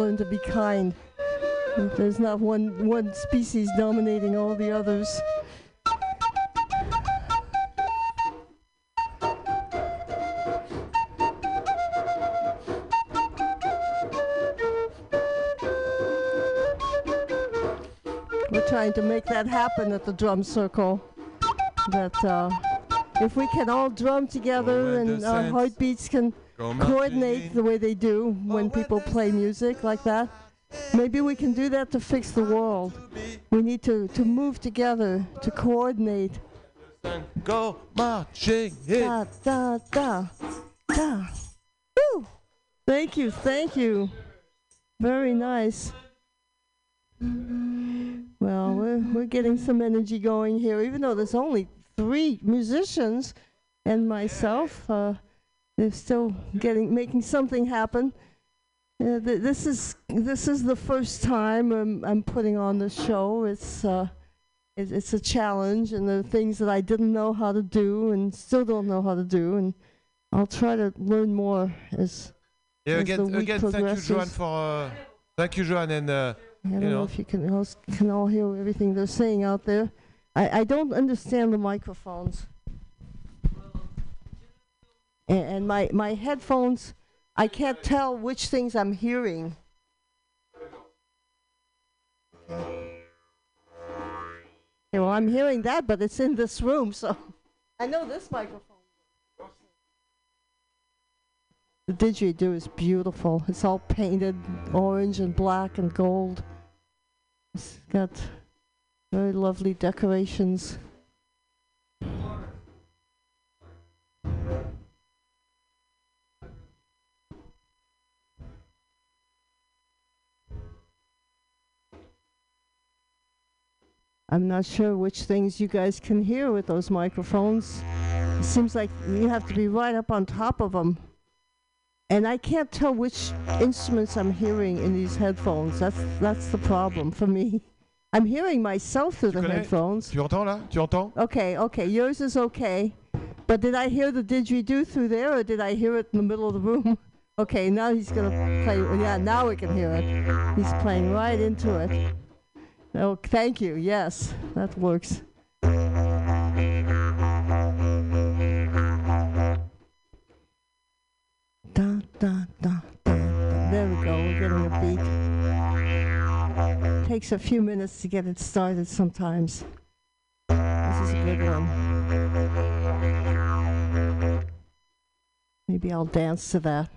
learn to be kind. There's not one one species dominating all the others. We're trying to make that happen at the drum circle. That uh, if we can all drum together and our heartbeats can coordinate the way they do when when people play music like that. Maybe we can do that to fix the world. We need to, to move together, to coordinate. Go marching in. Da, da, da, da. Woo! Thank you, thank you. Very nice. Well, we're, we're getting some energy going here, even though there's only three musicians and myself. Uh, they're still getting making something happen. Uh, th- this is this is the first time I'm, I'm putting on the show. It's uh, it, it's a challenge, and there are things that I didn't know how to do, and still don't know how to do, and I'll try to learn more as Yeah, as again, the week again, thank you, Joanne, for uh, thank you, Joanne, and uh, I don't You know know. if you can all, can all hear everything they're saying out there. I, I don't understand the microphones. And, and my, my headphones, I can't tell which things I'm hearing. Okay, well, I'm hearing that, but it's in this room, so I know this microphone. The didgeridoo is beautiful. It's all painted orange and black and gold. It's got very lovely decorations. I'm not sure which things you guys can hear with those microphones. It seems like you have to be right up on top of them. And I can't tell which instruments I'm hearing in these headphones. That's that's the problem for me. I'm hearing myself through the connais? headphones. tu entends là Tu entends Okay, okay, yours is okay. But did I hear the didgeridoo through there, or did I hear it in the middle of the room? Okay, now he's gonna play. Yeah, now we can hear it. He's playing right into it. Oh, thank you. Yes, that works. There we go. We're getting a beat. Takes a few minutes to get it started sometimes. This is a good one. Maybe I'll dance to that.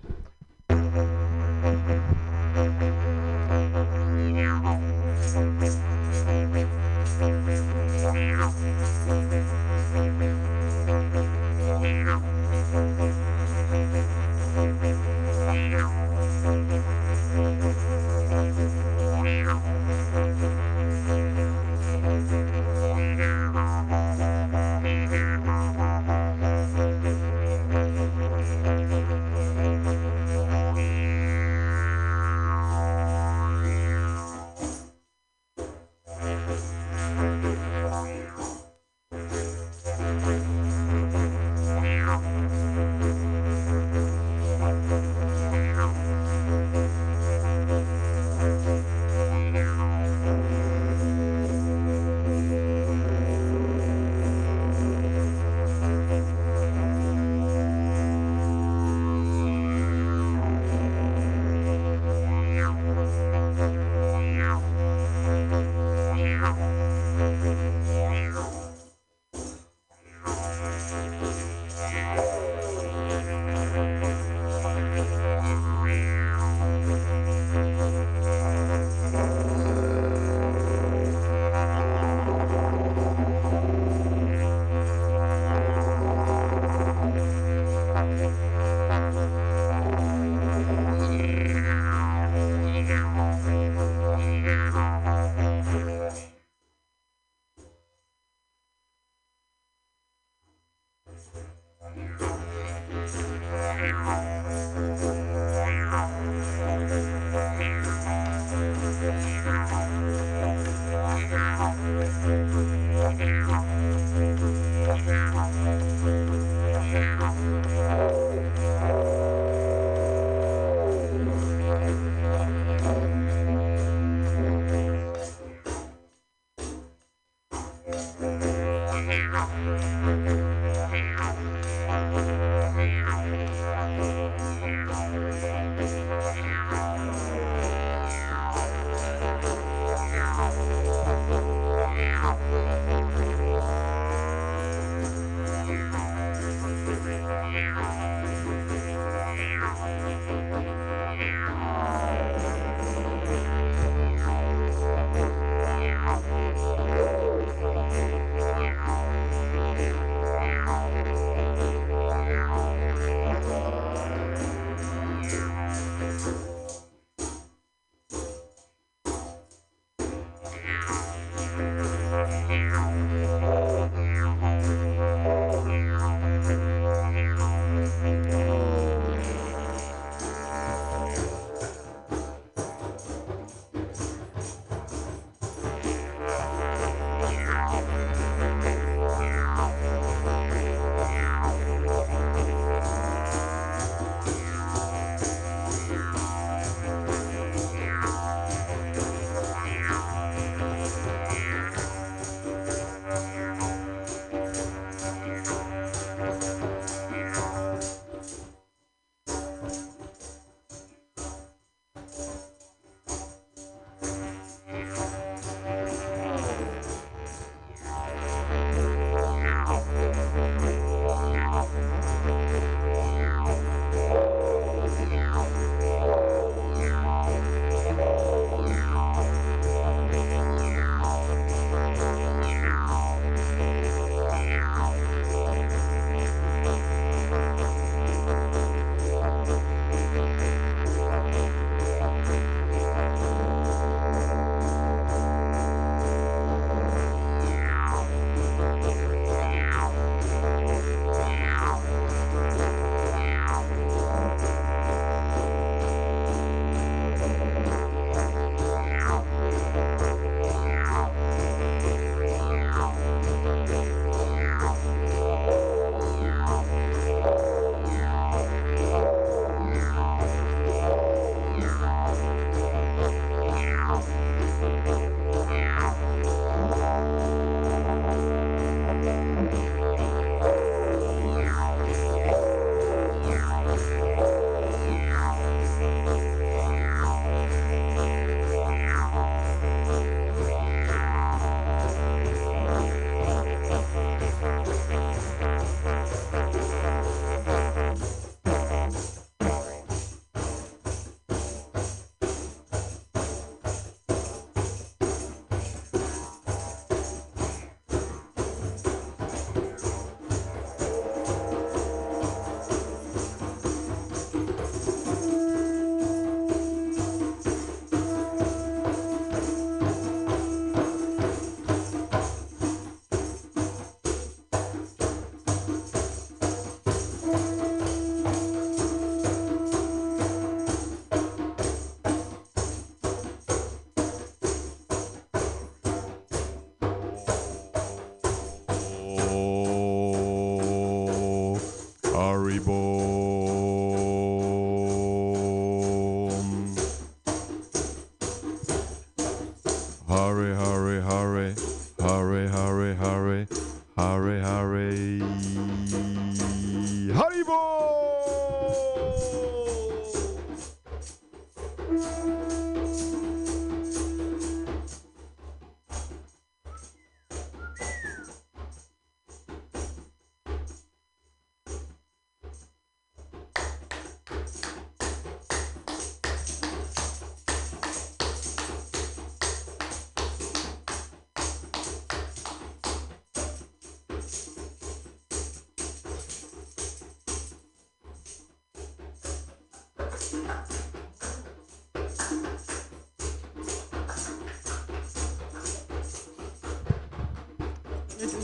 Haribo. Hurry, hurry,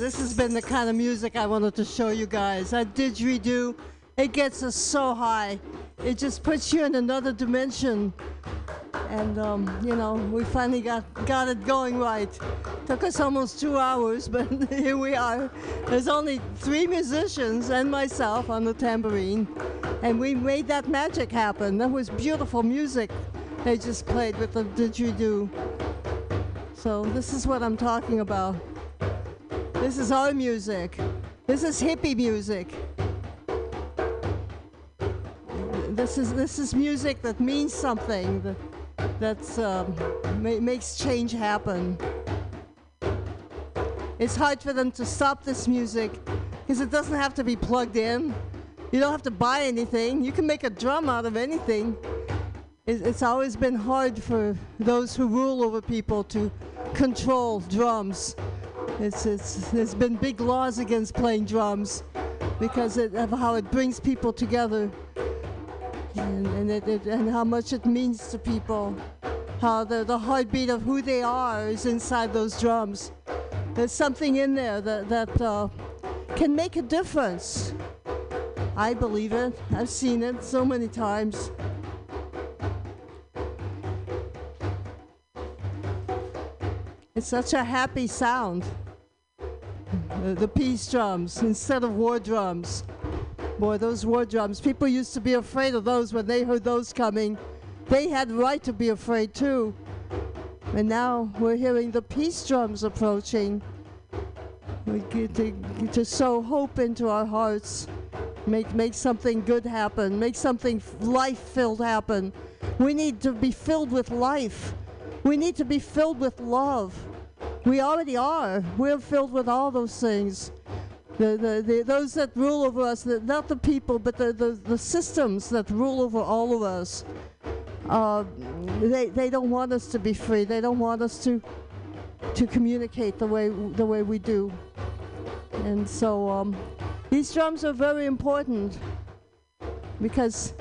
This, has been the kind of music I wanted to show you guys. That didgeridoo, it gets us so high. It just puts you in another dimension. And um, you know, we finally got got it going right. Took us almost two hours, but here we are. There's only three musicians and myself on the tambourine, and we made that magic happen. That was beautiful music they just played with the didgeridoo. So this is what I'm talking about. This is our music. This is hippie music. This is this is music that means something. That um, ma- makes change happen. It's hard for them to stop this music because it doesn't have to be plugged in. You don't have to buy anything. You can make a drum out of anything. It's, it's always been hard for those who rule over people to control drums. It's, it's, there's been big laws against playing drums because it, of how it brings people together and, and, it, it, and how much it means to people. How the, the heartbeat of who they are is inside those drums. There's something in there that, that uh, can make a difference. I believe it. I've seen it so many times. It's such a happy sound. The, peace drums instead of war drums. Boy, those war drums. People used to be afraid of those when they heard those coming. They had right to be afraid too. And now we're hearing the peace drums approaching. We get to, get to sow hope into our hearts. Make, make something good happen. Make something life filled happen. We need to be filled with life. We need to be filled with love. We already are. We're filled with all those things. The, the, the, those that rule over us, the, not the people, but the, the, the systems that rule over all of us, uh, they, they don't want us to be free. They don't want us to, to communicate the way, the way we do. And so um, these drums are very important because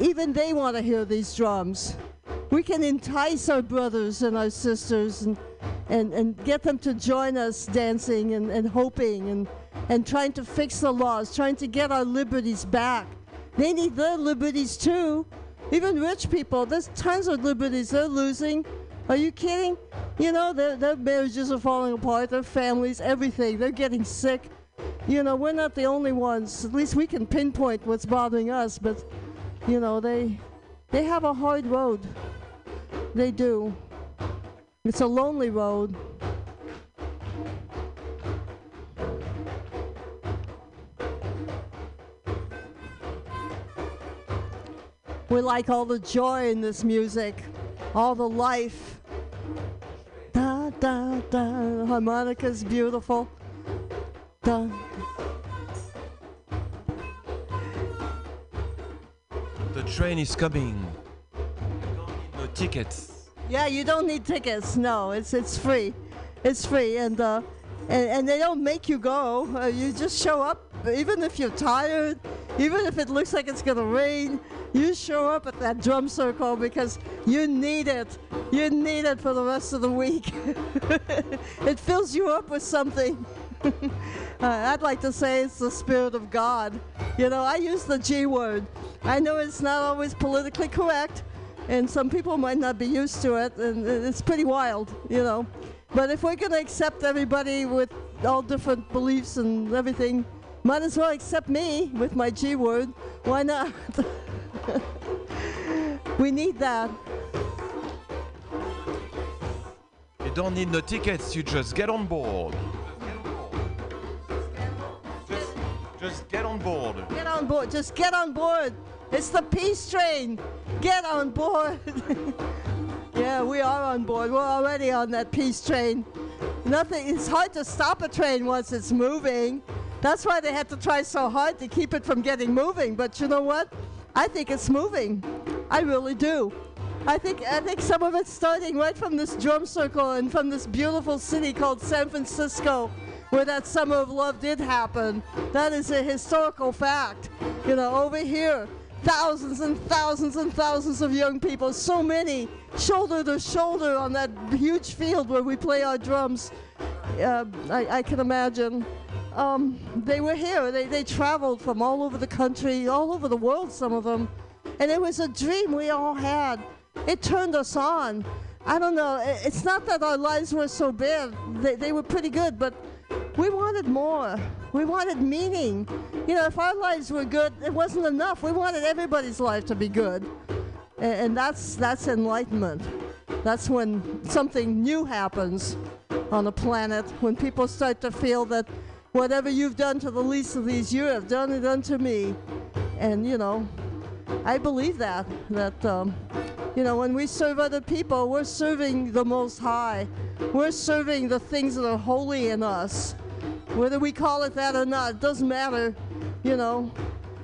even they want to hear these drums. We can entice our brothers and our sisters and, and, and get them to join us dancing and, and hoping and, and trying to fix the laws, trying to get our liberties back. They need their liberties too. Even rich people, there's tons of liberties they're losing. Are you kidding? You know, their, their marriages are falling apart, their families, everything. They're getting sick. You know, we're not the only ones. At least we can pinpoint what's bothering us, but, you know, they, they have a hard road. They do. It's a lonely road. We like all the joy in this music, all the life. Da da da. Harmonica's beautiful. Da. The train is coming. No tickets. Yeah, you don't need tickets. No, it's it's free. It's free, and uh, and, and they don't make you go. Uh, you just show up, even if you're tired, even if it looks like it's gonna rain. You show up at that drum circle because you need it. You need it for the rest of the week. it fills you up with something. uh, I'd like to say it's the Spirit of God. You know, I use the G word. I know it's not always politically correct, and some people might not be used to it, and it's pretty wild, you know. But if we're going to accept everybody with all different beliefs and everything, might as well accept me with my G word. Why not? we need that. You don't need no tickets, you just get on board. Just, just get on board. Get on board. Just get on board. It's the peace train. Get on board. yeah, we are on board. We're already on that peace train. Nothing. It's hard to stop a train once it's moving. That's why they had to try so hard to keep it from getting moving. But you know what? I think it's moving. I really do. I think I think some of it's starting right from this drum circle and from this beautiful city called San Francisco, where that summer of love did happen. That is a historical fact. You know, over here, thousands and thousands and thousands of young people, so many, shoulder to shoulder on that huge field where we play our drums. Uh, I, I can imagine. Um, they were here. They, they traveled from all over the country, all over the world, some of them. And it was a dream we all had. It turned us on. I don't know. It's not that our lives were so bad, they, they were pretty good, but we wanted more. We wanted meaning. You know, if our lives were good, it wasn't enough. We wanted everybody's life to be good. A- And that's, that's enlightenment. That's when something new happens on the planet, when people start to feel that whatever you've done to the least of these, you have done it unto me. And, you know, I believe that, that, um, you know, when we serve other people, we're serving the Most High. We're serving the things that are holy in us. Whether we call it that or not, it doesn't matter. You know,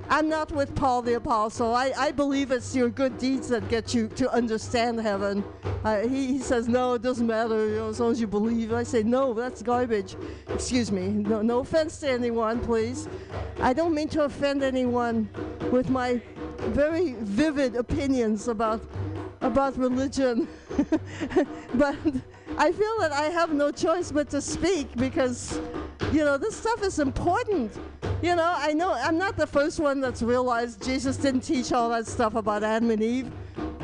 I'm not with Paul the Apostle. I, I believe it's your good deeds that get you to understand heaven. Uh, he, he says, no, it doesn't matter you know, as long as you believe. I say, no, that's garbage. Excuse me. No, no offense to anyone, please. I don't mean to offend anyone with my very vivid opinions about about religion. but I feel that I have no choice but to speak because, you know, this stuff is important. You know, I know I'm not the first one that's realized Jesus didn't teach all that stuff about Adam and Eve.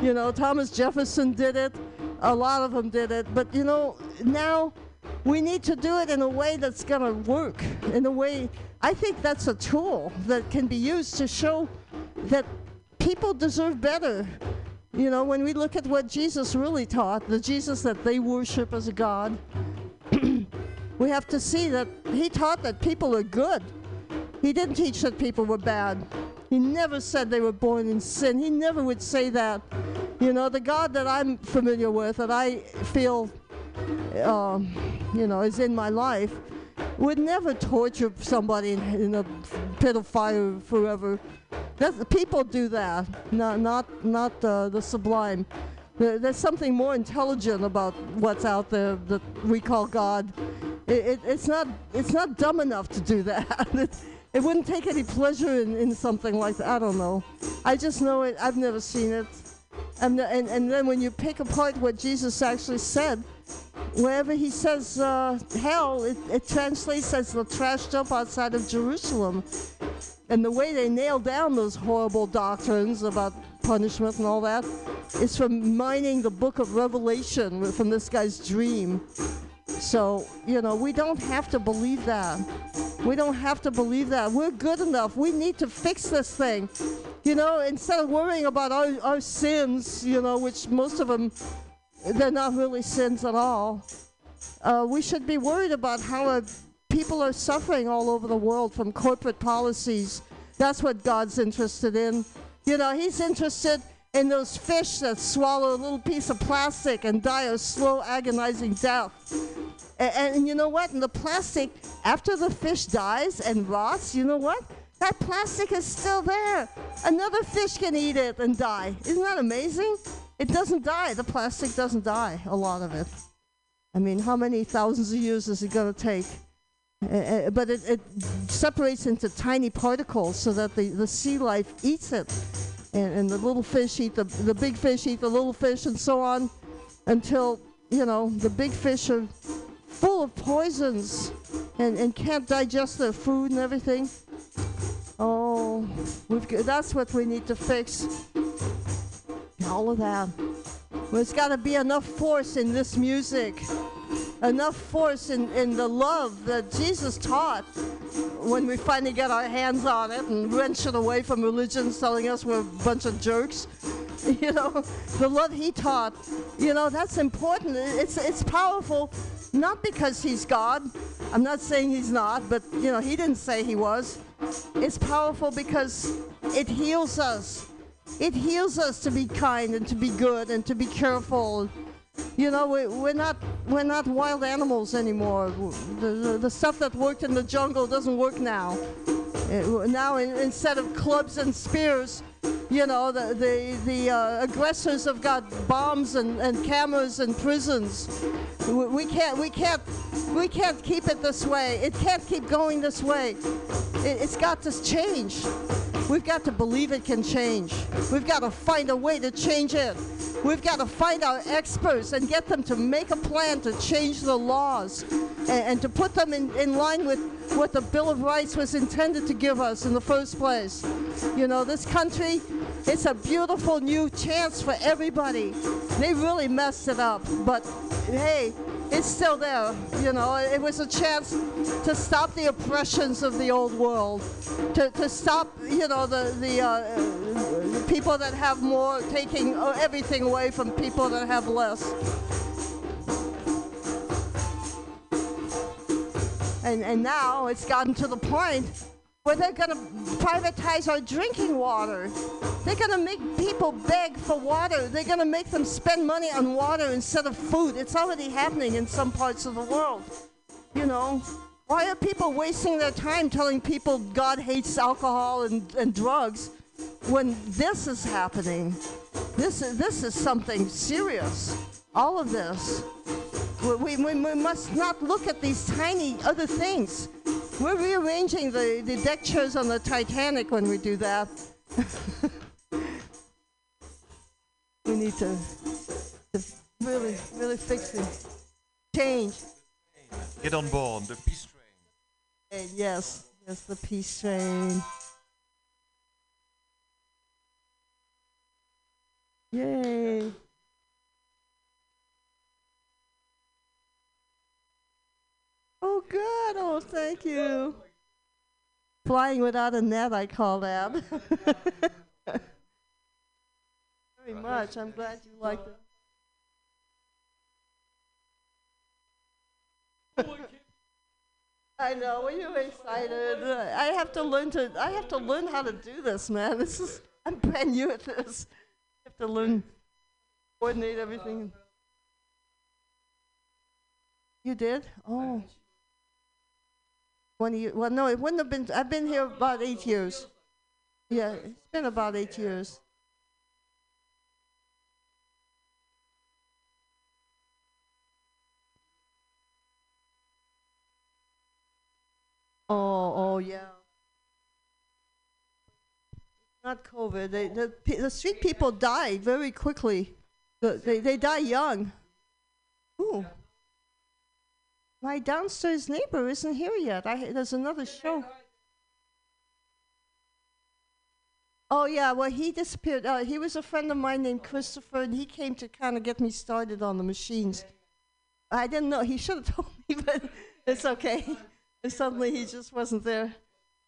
You know, Thomas Jefferson did it, a lot of them did it. But, you know, now we need to do it in a way that's going to work, in a way, I think that's a tool that can be used to show that people deserve better. You know, when we look at what Jesus really taught, the Jesus that they worship as a God, we have to see that he taught that people are good. He didn't teach that people were bad. He never said they were born in sin. He never would say that. You know, the God that I'm familiar with, that I feel, um, you know, is in my life, would never torture somebody in, in a pit of fire forever. That's, people do that, not not not uh, the sublime. There, there's something more intelligent about what's out there that we call God. It, it, it's not it's not dumb enough to do that. it, it wouldn't take any pleasure in, in something like that. I don't know. I just know it. I've never seen it. And, and, and then when you pick apart what Jesus actually said, wherever he says uh, hell, it, it translates as the trash dump outside of Jerusalem. And the way they nail down those horrible doctrines about punishment and all that is from mining the book of Revelation from this guy's dream. So, you know, we don't have to believe that. We don't have to believe that. We're good enough. We need to fix this thing. You know, instead of worrying about our, our sins, you know, which most of them, they're not really sins at all, uh, we should be worried about how a people are suffering all over the world from corporate policies. That's what God's interested in. You know, He's interested in those fish that swallow a little piece of plastic and die a slow, agonizing death. And, and, you know what? And the plastic, after the fish dies and rots, you know what? That plastic is still there. Another fish can eat it and die. Isn't that amazing? It doesn't die. The plastic doesn't die, a lot of it. I mean, how many thousands of years is it going to take? Uh, but it, it, separates into tiny particles so that the, the sea life eats it. And, and the little fish eat the, the big fish, eat the little fish, and so on until, you know, the big fish are full of poisons and, and can't digest their food and everything. Oh, that's what we need to fix. All of that. There's got to be enough force in this music enough force in, in the love that Jesus taught when we finally get our hands on it and wrench it away from religion telling us we're a bunch of jerks. You know, the love he taught, you know, that's important. It's, it's powerful, not because he's God. I'm not saying he's not, but, you know, he didn't say he was. It's powerful because it heals us. It heals us to be kind and to be good and to be careful you know, we, we're not we're not wild animals anymore. The, the, the stuff that worked in the jungle doesn't work now. It, now, in, instead of clubs and spears, you know, the the, the uh, aggressors have got bombs and, and cameras and prisons. We, we can't we can't we can't keep it this way. It can't keep going this way. It, it's got to change. We've got to believe it can change. We've got to find a way to change it. We've got to find our experts and get them to make a plan to change the laws and, and to put them in, in line with what the Bill of Rights was intended to give us in the first place. You know, this country, it's a beautiful new chance for everybody. They really messed it up, but hey, it's still there. You know, it was a chance to stop the oppressions of the old world, to, to stop, you know, the, the uh, people that have more taking everything away from people that have less. And, and now it's gotten to the point where they're going to privatize our drinking water. They're going to make people beg for water. They're going to make them spend money on water instead of food. It's already happening in some parts of the world. You know, Why are people wasting their time telling people God hates alcohol and, and drugs when this is happening? This is, this is something serious. All of this. We, we, we must not look at these tiny other things. We're rearranging the, the deck chairs on the Titanic when we do that. we need to, to really, really fix it. Change. Get on board, the peace train. And yes, yes, the peace train. Yay. Oh, good. Oh, thank you. Flying without a net, I call that. Very much. I'm glad you liked it. I know. When you're excited, I have to learn to. I have to learn how to do this, man. This is. I'm brand new at this. I have to learn, coordinate everything. You did? Oh. One year. Well, no, it wouldn't have been. I've been here about eight years. Yeah, it's been about eight years. Oh, oh, yeah. Not COVID. They, the, the street people die very quickly. The, they, they die young. Ooh. My downstairs neighbor isn't here yet. I, there's another show. Oh, yeah. Well, he disappeared. Uh, he was a friend of mine named Christopher, and he came to kind of get me started on the machines. I didn't know. He should have told me, but it's okay. And suddenly he just wasn't there.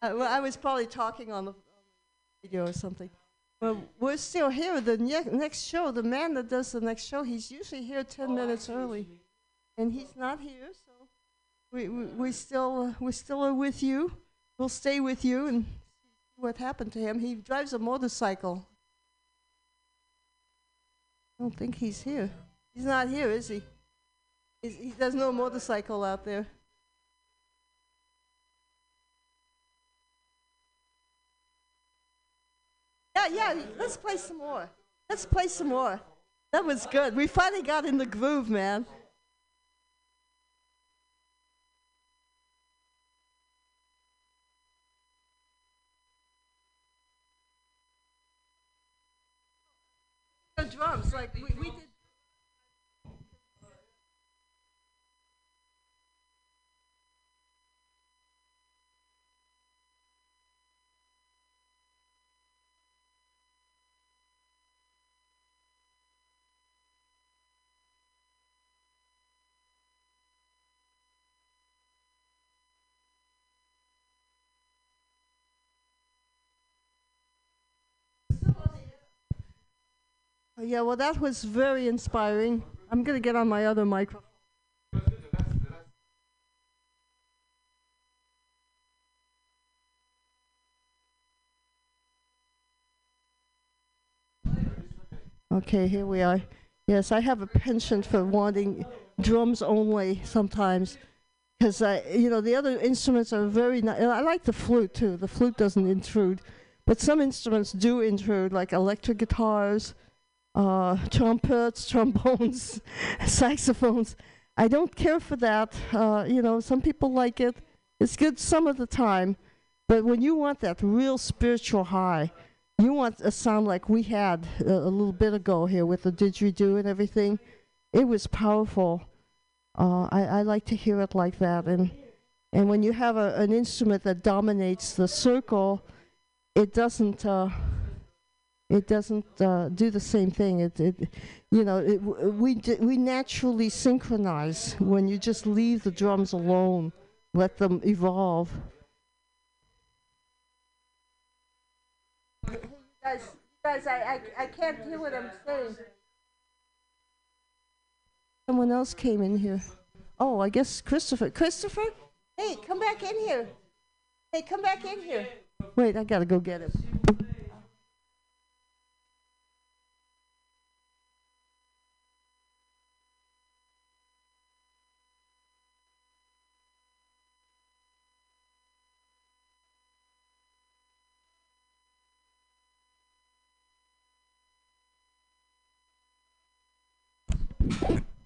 Uh, well, I was probably talking on the video or something. Well, we're still here. The ne- next show, the man that does the next show, he's usually here 10 minutes early. And he's not here, so we, we, still we still are with you. We'll stay with you and what happened to him. He drives a motorcycle. I don't think he's here. He's not here, is he? He's, he there's no motorcycle out there. Yeah, yeah, let's play some more. Let's play some more. That was good. We finally got in the groove, man. The drums, like we, we did. Yeah, well, that was very inspiring. I'm going to get on my other microphone. Okay, here we are. Yes, I have a penchant for wanting drums only sometimes. Because, you know, the other instruments are very. I like the flute, too. The flute doesn't intrude. But some instruments do intrude, like electric guitars uh, trumpets, trombones, saxophones. I don't care for that. Uh, you know, some people like it. It's good some of the time, but when you want that real spiritual high, you want a sound like we had a, a little bit ago here with the didgeridoo and everything. It was powerful. Uh, I, I like to hear it like that, and and when you have a, an instrument that dominates the circle, it doesn't. Uh, it doesn't uh, do the same thing. It, it you know, it, we we naturally synchronize when you just leave the drums alone, let them evolve. Guys, guys, I, I, I can't hear what I'm saying. Someone else came in here. Oh, I guess Christopher. Christopher, hey, come back in here. Hey, come back in here. Wait, I gotta go get him.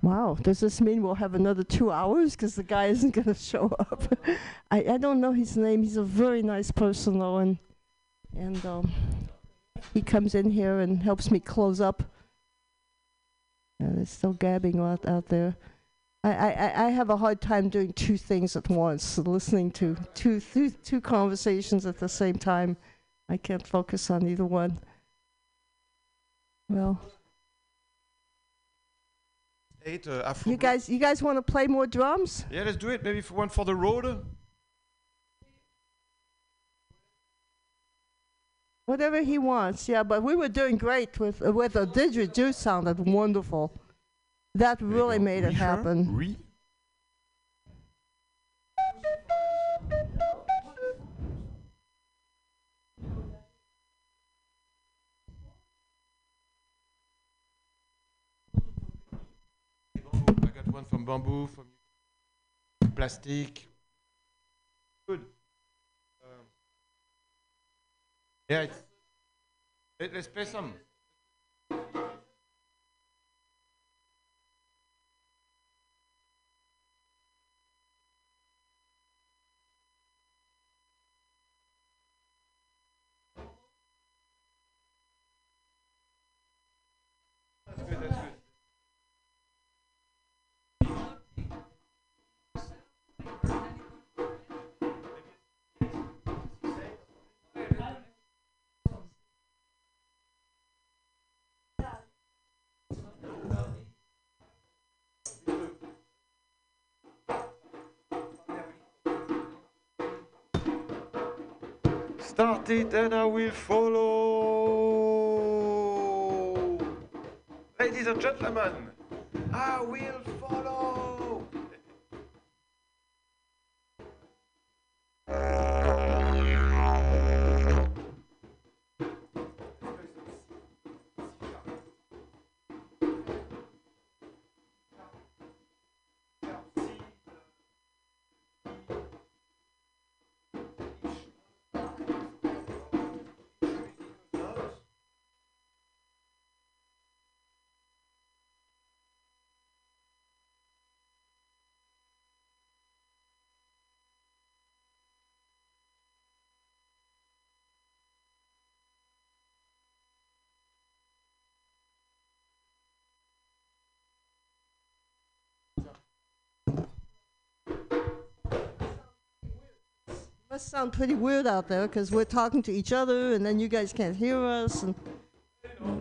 Wow, does this mean we'll have another two hours? Because the guy isn't going to show up. I, I don't know his name. He's a very nice person, though, and and um, he comes in here and helps me close up. And it's still gabbing out out there. I, I, I- I have a hard time doing two things at once, listening to two, two, two conversations at the same time. I can't focus on either one. Well, Eight uh, Afro. you guys, you guys want to play more drums? Yeah, let's do it. Maybe for one for the road. Whatever he wants, yeah. But we were doing great with uh, with the didgeridoo. Sounded wonderful. That really made it Oui, sure. happen. Got one from bamboo, from plastic. Good. Um, yeah, it's, let, let's play some. Start it and I will follow. Ladies and gentlemen, I will follow. Must sound pretty weird out there because we're talking to each other and then you guys can't hear us. And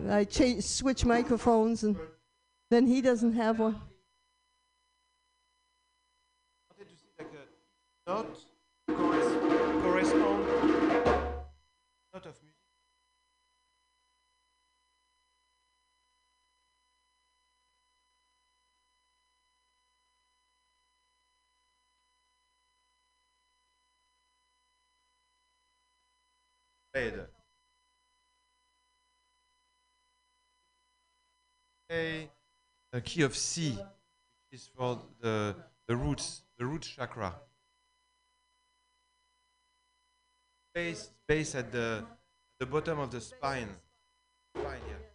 I cha- switch microphones and then he doesn't have one. A, key of C, which is for the the roots, the root chakra. Base, base at the the bottom of the. Spine, yeah.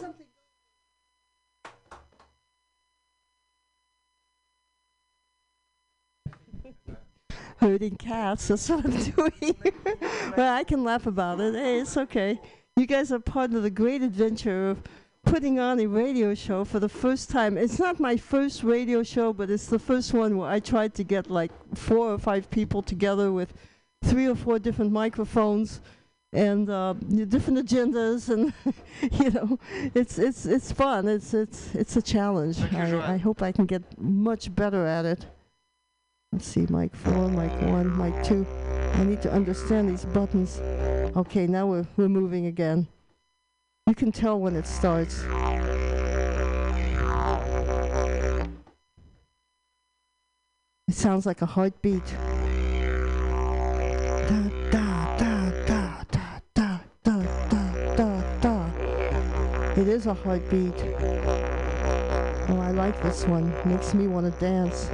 herding cats. That's what I'm doing. well, I can laugh about it. Hey, it's okay. You guys are part of the great adventure of putting on a radio show for the first time. It's not my first radio show, but it's the first one where I tried to get like four or five people together with three or four different microphones and uh, different agendas, and you know, it's it's it's fun. It's it's it's a challenge. I, I hope I can get much better at it. Let's see, mic four, mic one, mic two. I need to understand these buttons. Okay, now we're, we're moving again. You can tell when it starts. It sounds like a heartbeat. Da, da, da, It is a heartbeat. Oh, I like this one. Makes me want to dance.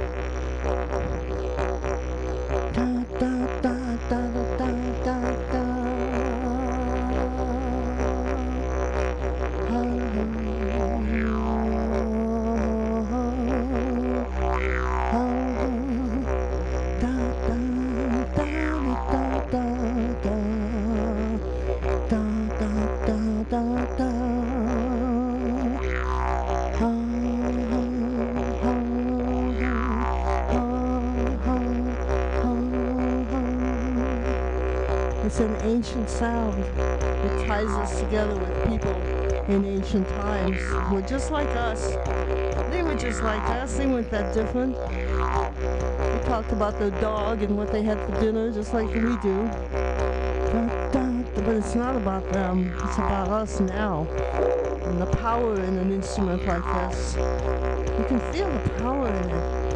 Ancient sound. It ties us together with people in ancient times who were just like us. They were just like us. They weren't that different. We talked about their dog and what they had for dinner, just like we do. But it's not about them. It's about us now. And the power in an instrument like this. You can feel the power in it.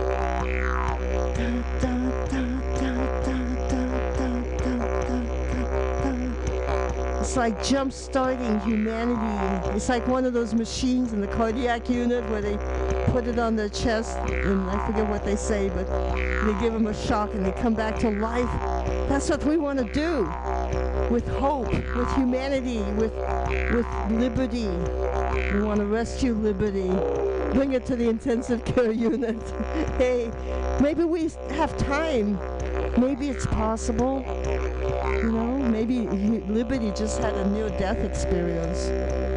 It's like jump starting humanity. It's like one of those machines in the cardiac unit where they put it on their chest and I forget what they say, but they give them a shock and they come back to life. That's what we want to do with hope, with humanity, with with liberty. We want to rescue liberty, bring it to the intensive care unit. hey, maybe we have time. Maybe it's possible. Maybe Liberty just had a near death experience.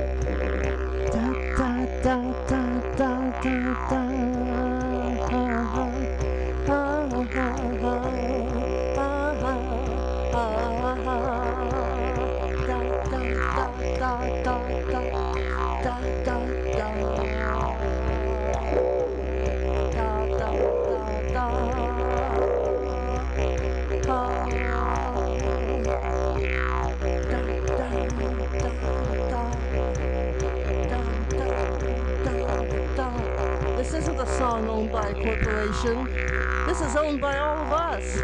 This is owned by all of us.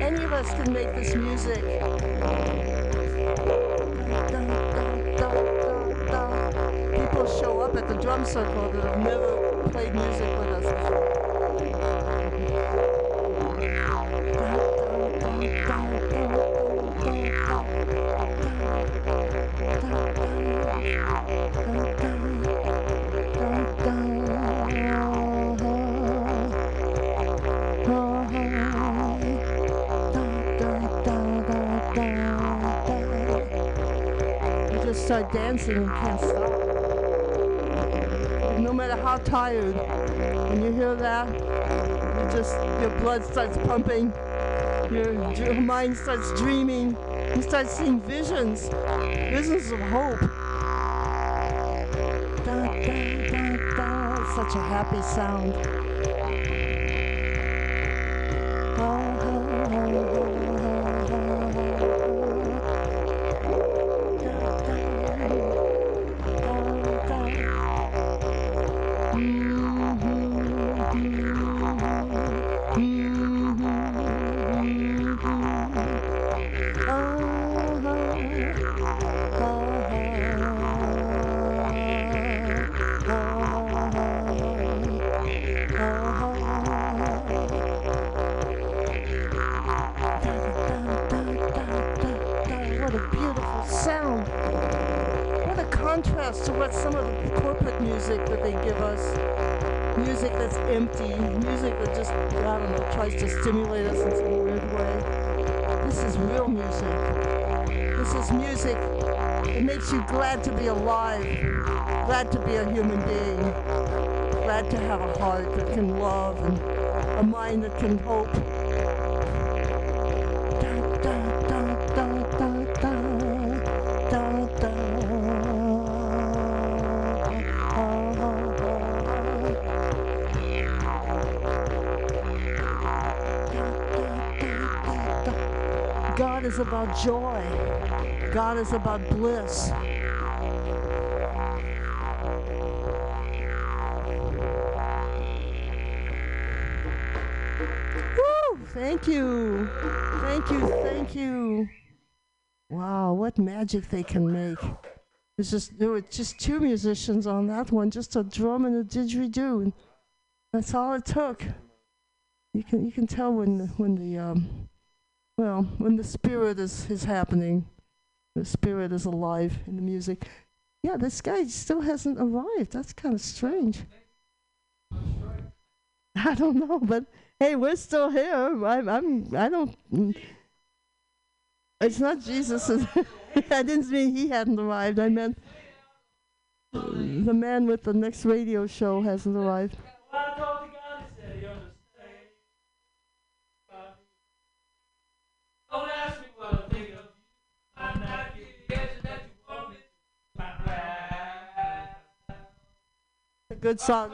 Any of us can make this music. People show up at the drum circle that have never played music start dancing and can't stop. No matter how tired, when you hear that, you just your blood starts pumping, your, your mind starts dreaming, you start seeing visions, visions of hope. Da, da, da, da. Such a happy sound. Makes you glad to be alive, glad to be a human being, glad to have a heart that can love and a mind that can hope. God is about joy. God is about bliss. Woo! Thank you. Thank you. Thank you. Wow, what magic they can make. It's just there were just two musicians on that one, just a drum and a didgeridoo. And that's all it took. You can you can tell when the, when the um, well when the spirit is is happening, the spirit is alive in the music. Yeah, this guy still hasn't arrived. That's kind of strange. I don't know, but hey, we're still here. I'm I'm I don't. It's not Jesus. I didn't mean he hadn't arrived. I meant the man with the next radio show hasn't arrived. Good song.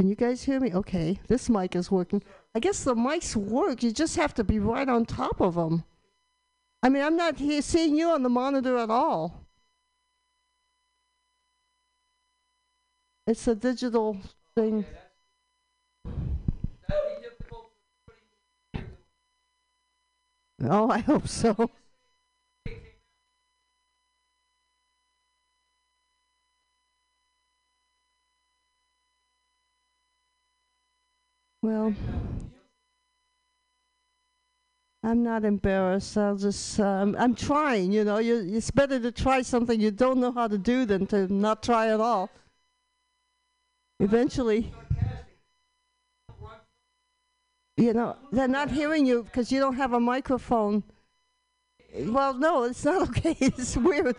Can you guys hear me? Okay, this mic is working. I guess the mics work. You just have to be right on top of them. I mean, I'm not here seeing you on the monitor at all. It's a digital thing. Oh, I hope so. Well, I'm not embarrassed. I'll just, um, I'm trying, you know. You, it's better to try something you don't know how to do than to not try at all. Eventually, you know, they're not hearing you because you don't have a microphone. Well, no, it's not okay. It's weird.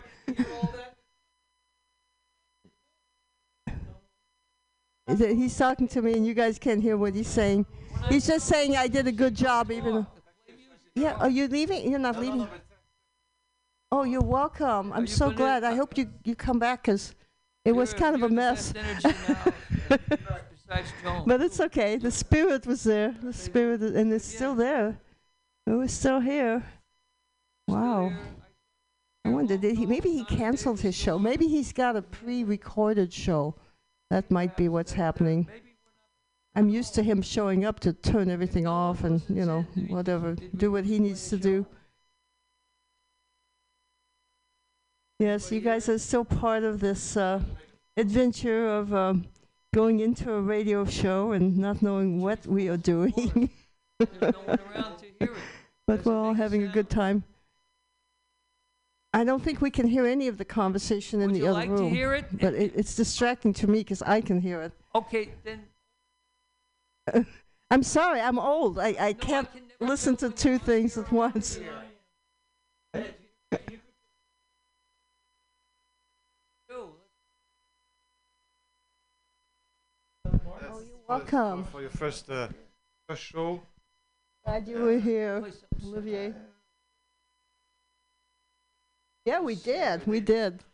It- He's talking to me, and you guys can't hear what he's saying. He's just saying I did a good job, even. though- Yeah, are you leaving? You're not leaving. Oh, you're welcome. I'm so glad. I hope you you come back because it was kind of a mess. But it's okay. The spirit was there. The spirit, and it's still there. It was still here. Wow. I wonder, did he? Maybe he canceled his show. Maybe he's got a pre-recorded show. That might be what's happening. I'm used to him showing up to turn everything off and you know whatever, do what he needs to do. Yes, you guys are still part of this uh, adventure of um, going into a radio show and not knowing what we are doing. but we're all having a good time. I don't think we can hear any of the conversation in Would the you other like to room. hear it? But it, it's distracting to me because I can hear it. Okay, then. I'm sorry, I'm old. I, I No, I can't can never listen to two things at once. hear. Go. Oh, you're welcome. For your first, uh, first show. Glad you were here, Play something. Olivier. Yeah, we did. We did.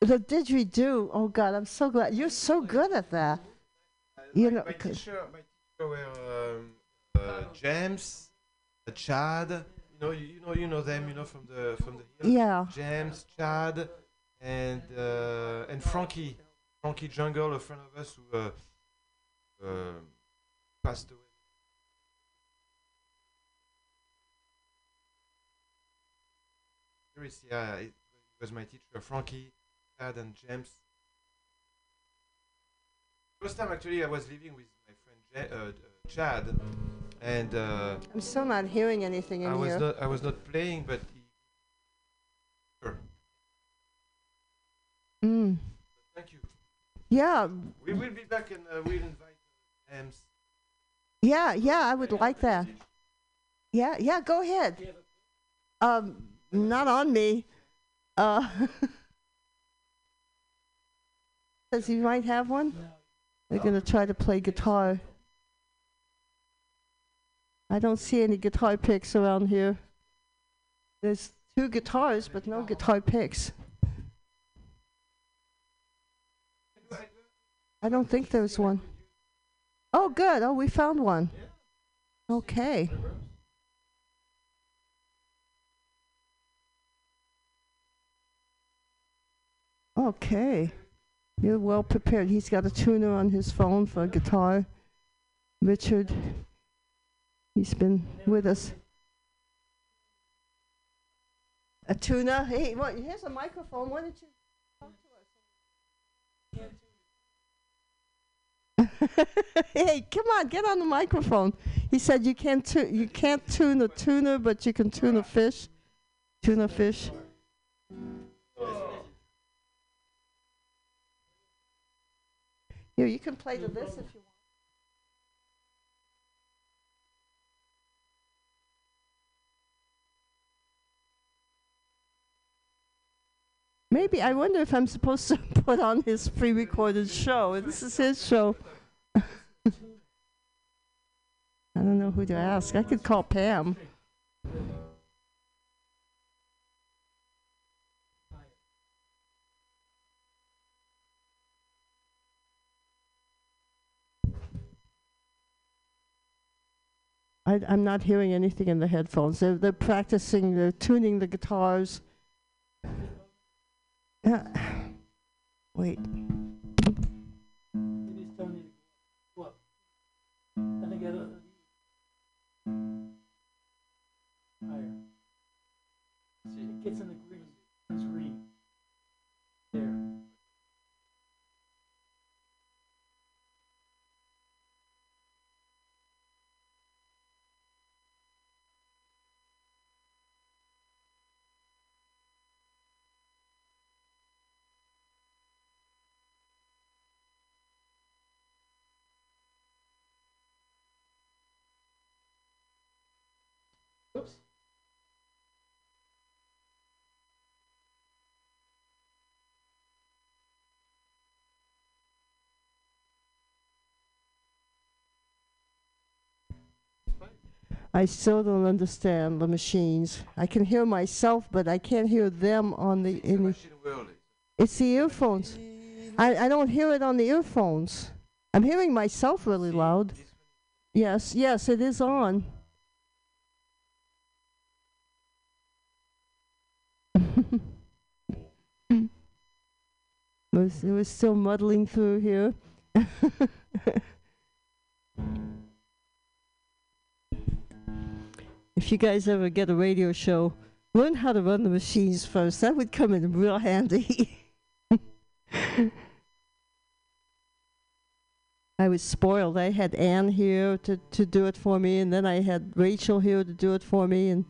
The didgeridoo. Oh God, I'm so glad you're so good at that. You know, my teacher, my teacher were um, uh, James, uh, Chad. You know, you, you know, you know them. You know from the from the hill. Yeah. James, Chad, and uh, and Frankie, Frankie Jungle, a friend of us who uh, uh, passed away. Seriously, yeah, it was my teacher, Frankie, Chad, and James. First time actually I was living with my friend uh, uh, Chad, and uh, I'm still not hearing anything in I was here. not I was not playing, but he. Sure. Mm. Thank you. Yeah, We will be back and uh, we'll invite Ems. yeah, yeah. I would like that. Yeah, yeah. Go ahead. Um, not on me. Uh, says he might have one. They're gonna try to play guitar. I don't see any guitar picks around here. There's two guitars, but no guitar picks. I don't think there's one. Oh, good. Oh, we found one. Okay. Okay. You're well prepared. He's got a tuner on his phone for a guitar. Richard, he's been with us. A tuner? Hey, what, here's a microphone. Why don't you talk to us? hey, come on, get on the microphone. He said you can't tu- you can't tune a tuner, but you can tune a fish. Tune a fish. Here, you can play to this if you want. Maybe I wonder if I'm supposed to put on his pre-recorded show. This is his show. I don't know who to ask. I could call Pam. I, I'm not hearing anything in the headphones. They're, they're practicing, they're tuning the guitars. Yeah. Wait. In the I still don't understand the machines. I can hear myself, but I can't hear them on the. It's In the machine world. it's the earphones. I, I don't hear it on the earphones. I'm hearing myself really loud. Yes, yes, it is on. it was still muddling through here. if you guys ever get a radio show, learn how to run the machines first. That would come in real handy. I was spoiled. I had Anne here to, to do it for me, and then I had Rachel here to do it for me, and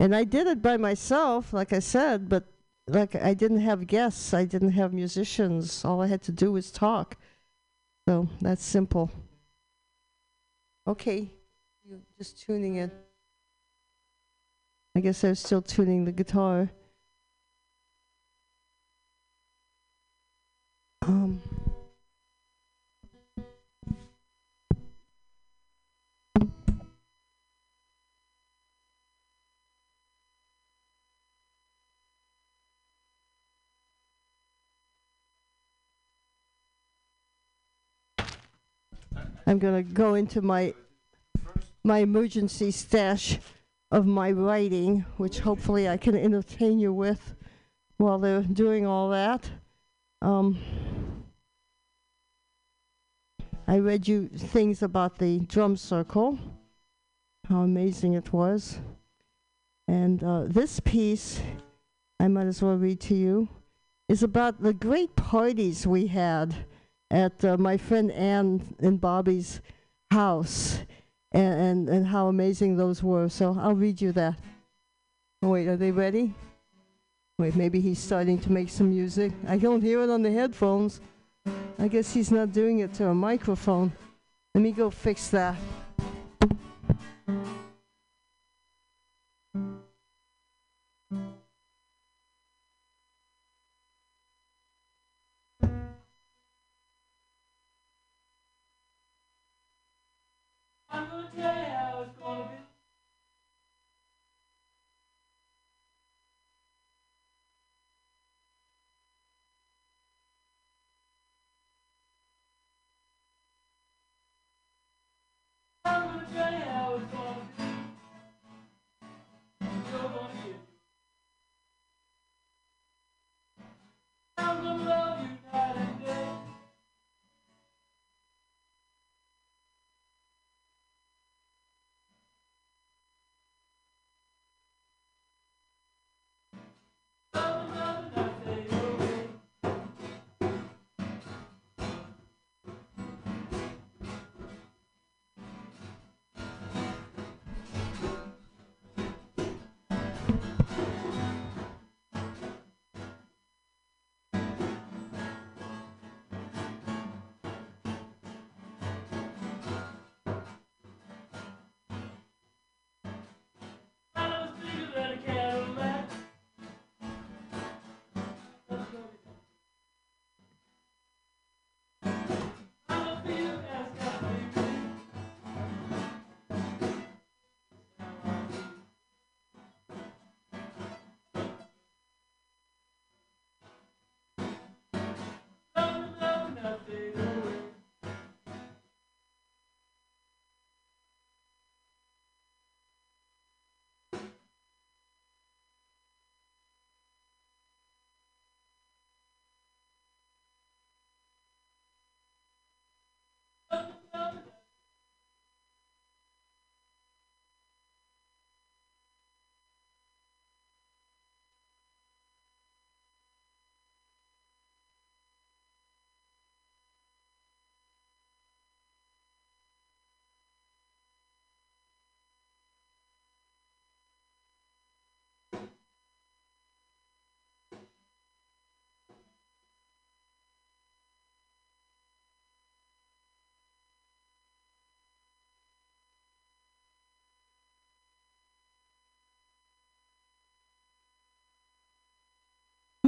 and I did it by myself, like I said. But like I didn't have guests, I didn't have musicians. All I had to do was talk. So that's simple. Okay, you're just tuning in. I guess I was still tuning the guitar. Um. I'm gonna go into my my emergency stash of my writing, which hopefully I can entertain you with while they're doing all that. Um, I read you things about the drum circle, how amazing it was. And uh, this piece I might as well read to you. is about the great parties we had at uh, my friend Ann and Bobby's house and, and, and how amazing those were. So I'll read you that. Oh, wait, are they ready? Wait, maybe he's starting to make some music. I don't hear it on the headphones. I guess he's not doing it to a microphone. Let me go fix that.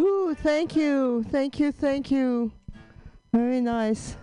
Ooh, thank you, thank you, thank you. Very nice.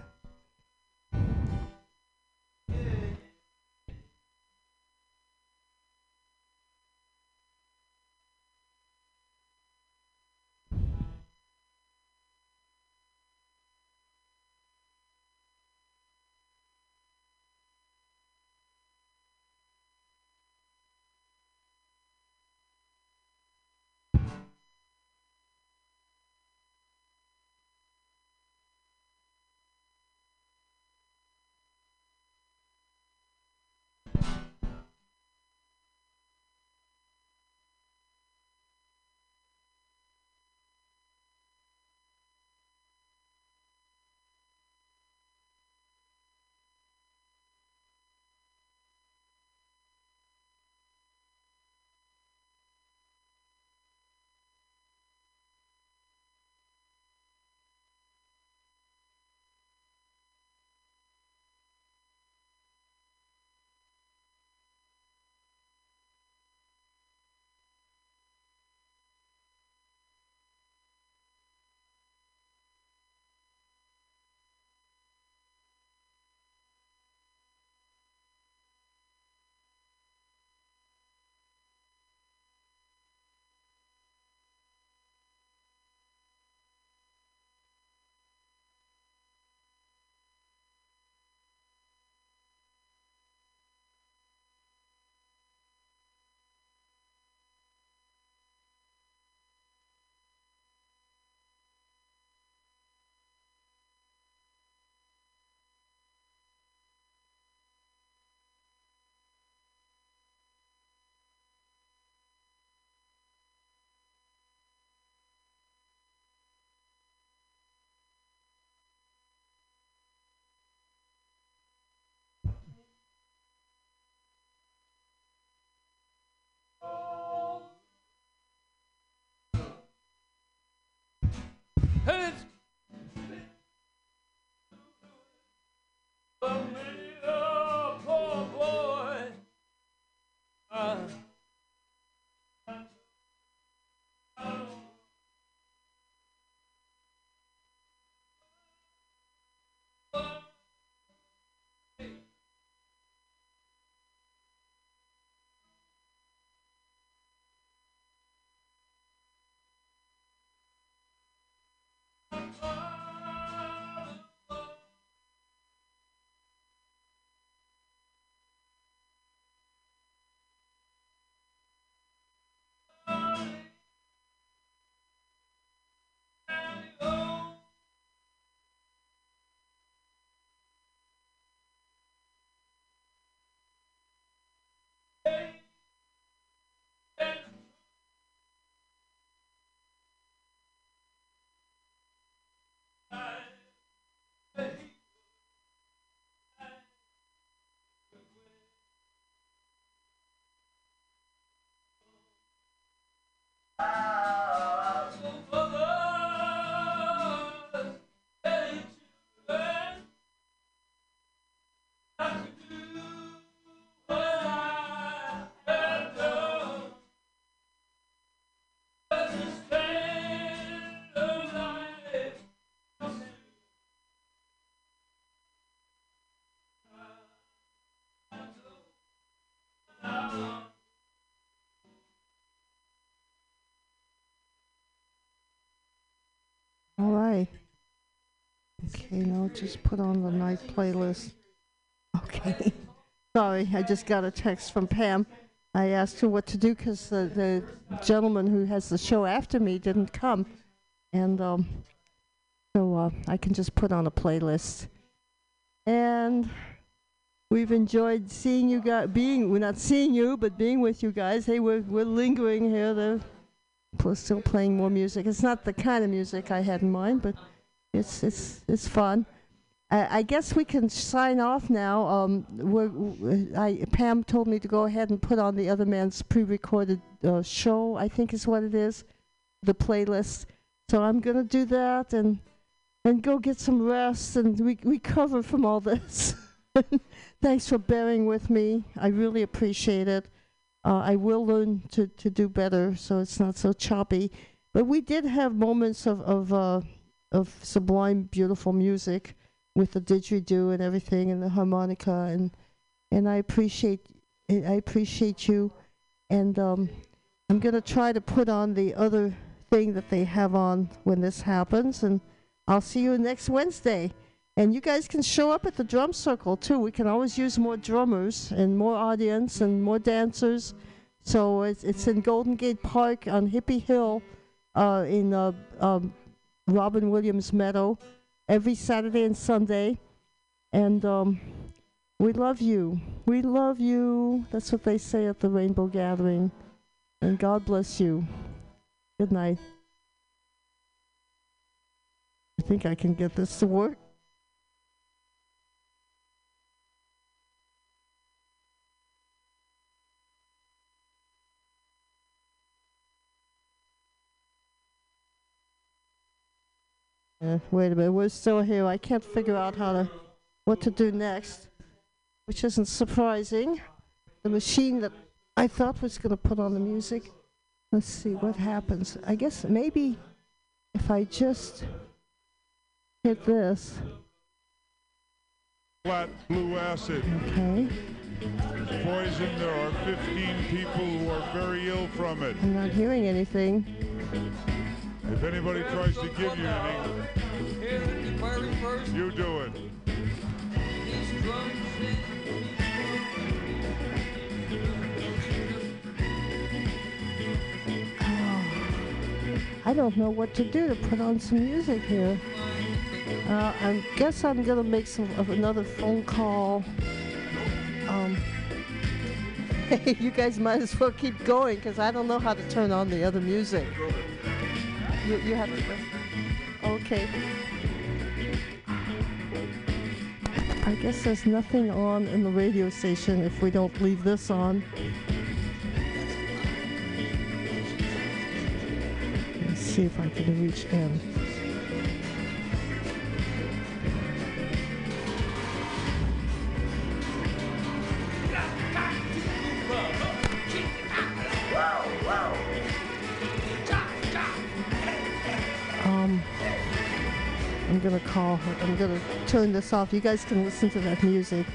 Hey, All Okay, now just put on the night playlist. Okay. Sorry, I just got a text from Pam. I asked her what to do because the, the gentleman who has the show after me didn't come. And um, so uh, I can just put on a playlist. And we've enjoyed seeing you guys, being, we're not seeing you, but being with you guys. Hey, we're, we're lingering here. They're still playing more music. It's not the kind of music I had in mind, but it's it's it's fun. I, I guess we can sign off now. Um, we're, w- I, Pam told me to go ahead and put on the other man's pre-recorded uh, show. I think is what it is, the playlist. So I'm gonna do that and and go get some rest and re- recover from all this. Thanks for bearing with me. I really appreciate it. Uh, I will learn to, to do better so it's not so choppy. But we did have moments of of, uh, of sublime, beautiful music with the didgeridoo and everything and the harmonica and and I appreciate I appreciate you. And um, I'm gonna try to put on the other thing that they have on when this happens, and I'll see you next Wednesday. And you guys can show up at the drum circle too. We can always use more drummers and more audience and more dancers. So it's, it's in Golden Gate Park on Hippie Hill uh, in uh, um, Robin Williams Meadow every Saturday and Sunday. And um, we love you. We love you. That's what they say at the Rainbow Gathering. And God bless you. Good night. I think I can get this to work. Uh, wait a minute, we're still here. I can't figure out how to, what to do next, which isn't surprising. The machine that I thought was going to put on the music. Let's see what happens. I guess maybe if I just hit this. Flat blue acid Okay, poison. There are 15 people who are very ill from it. I'm not hearing anything. If anybody tries to give you anything, Here at the very first, you do it. I don't know what to do to put on some music here. Uh, I guess I'm gonna make some of another phone call. Um, you guys might as well keep going because I don't know how to turn on the other music. You, you have to. Okay. I guess there's nothing on in the radio station if we don't leave this on. Let's see if I can reach in. going to call her. I'm going to turn this off. You guys can listen to that music.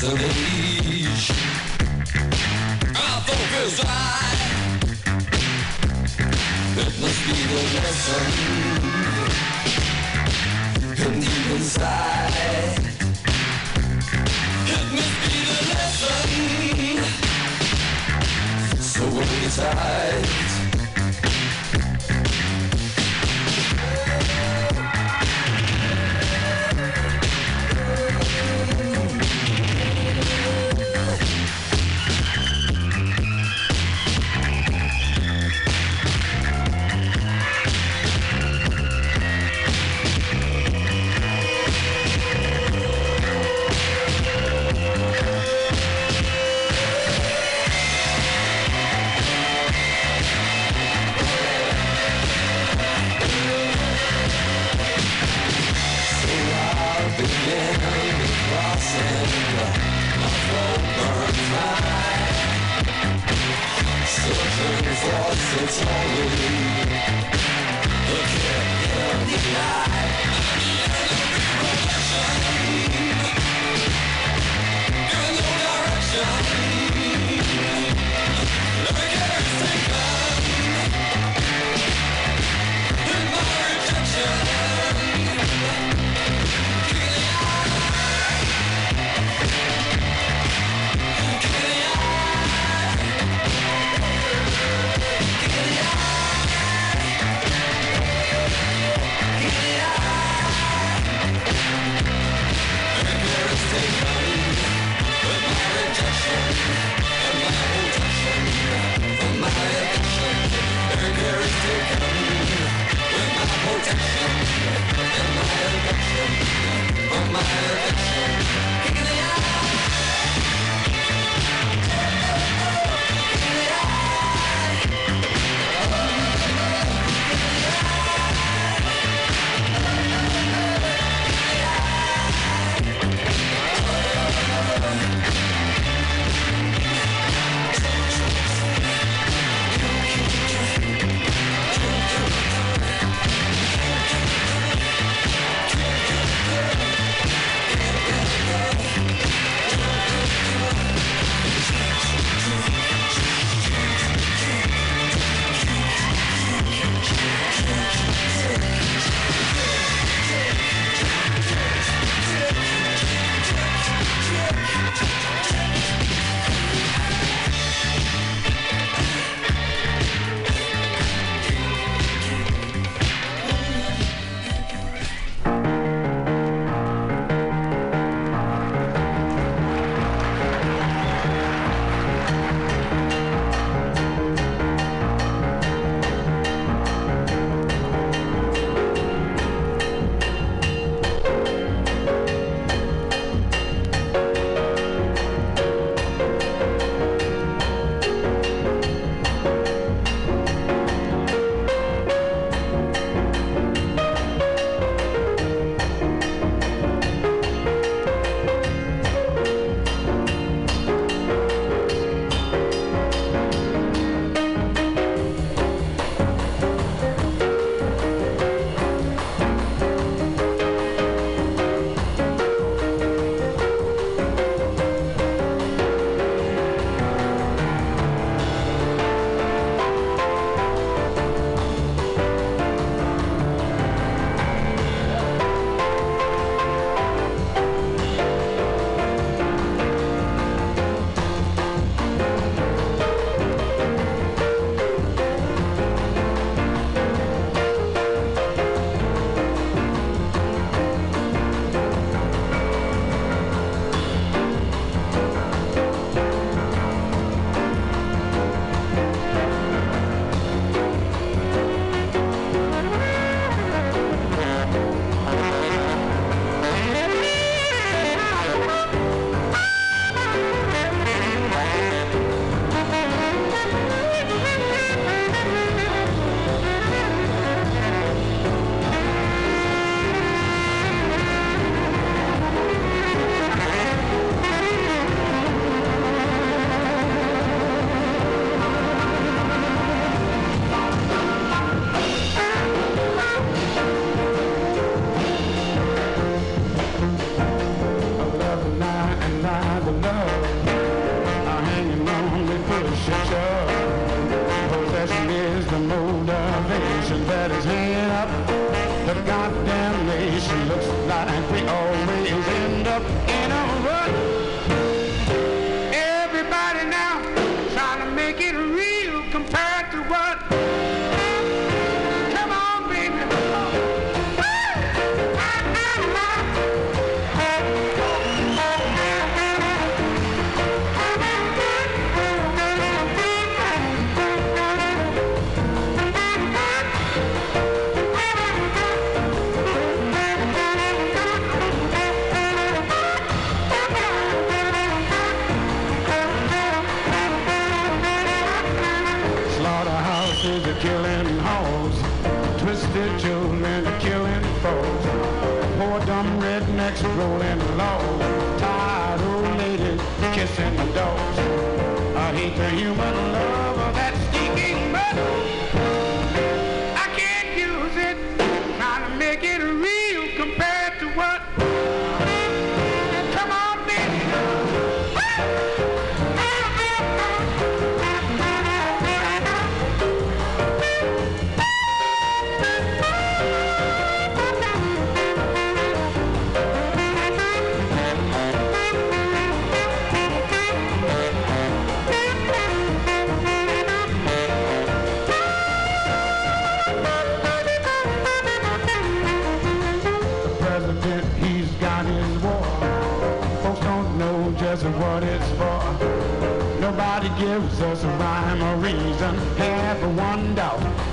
Fascination.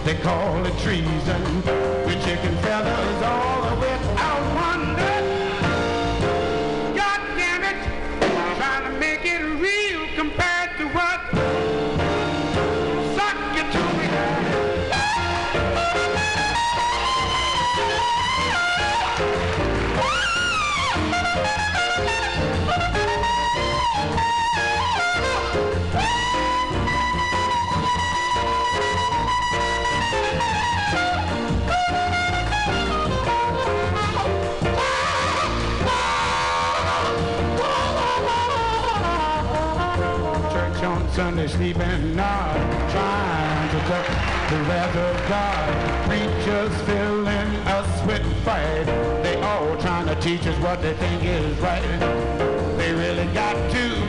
They call it treason. sleeping, not trying to duck the wrath of God. Preachers filling us with fright. They all trying to teach us what they think is right. They really got to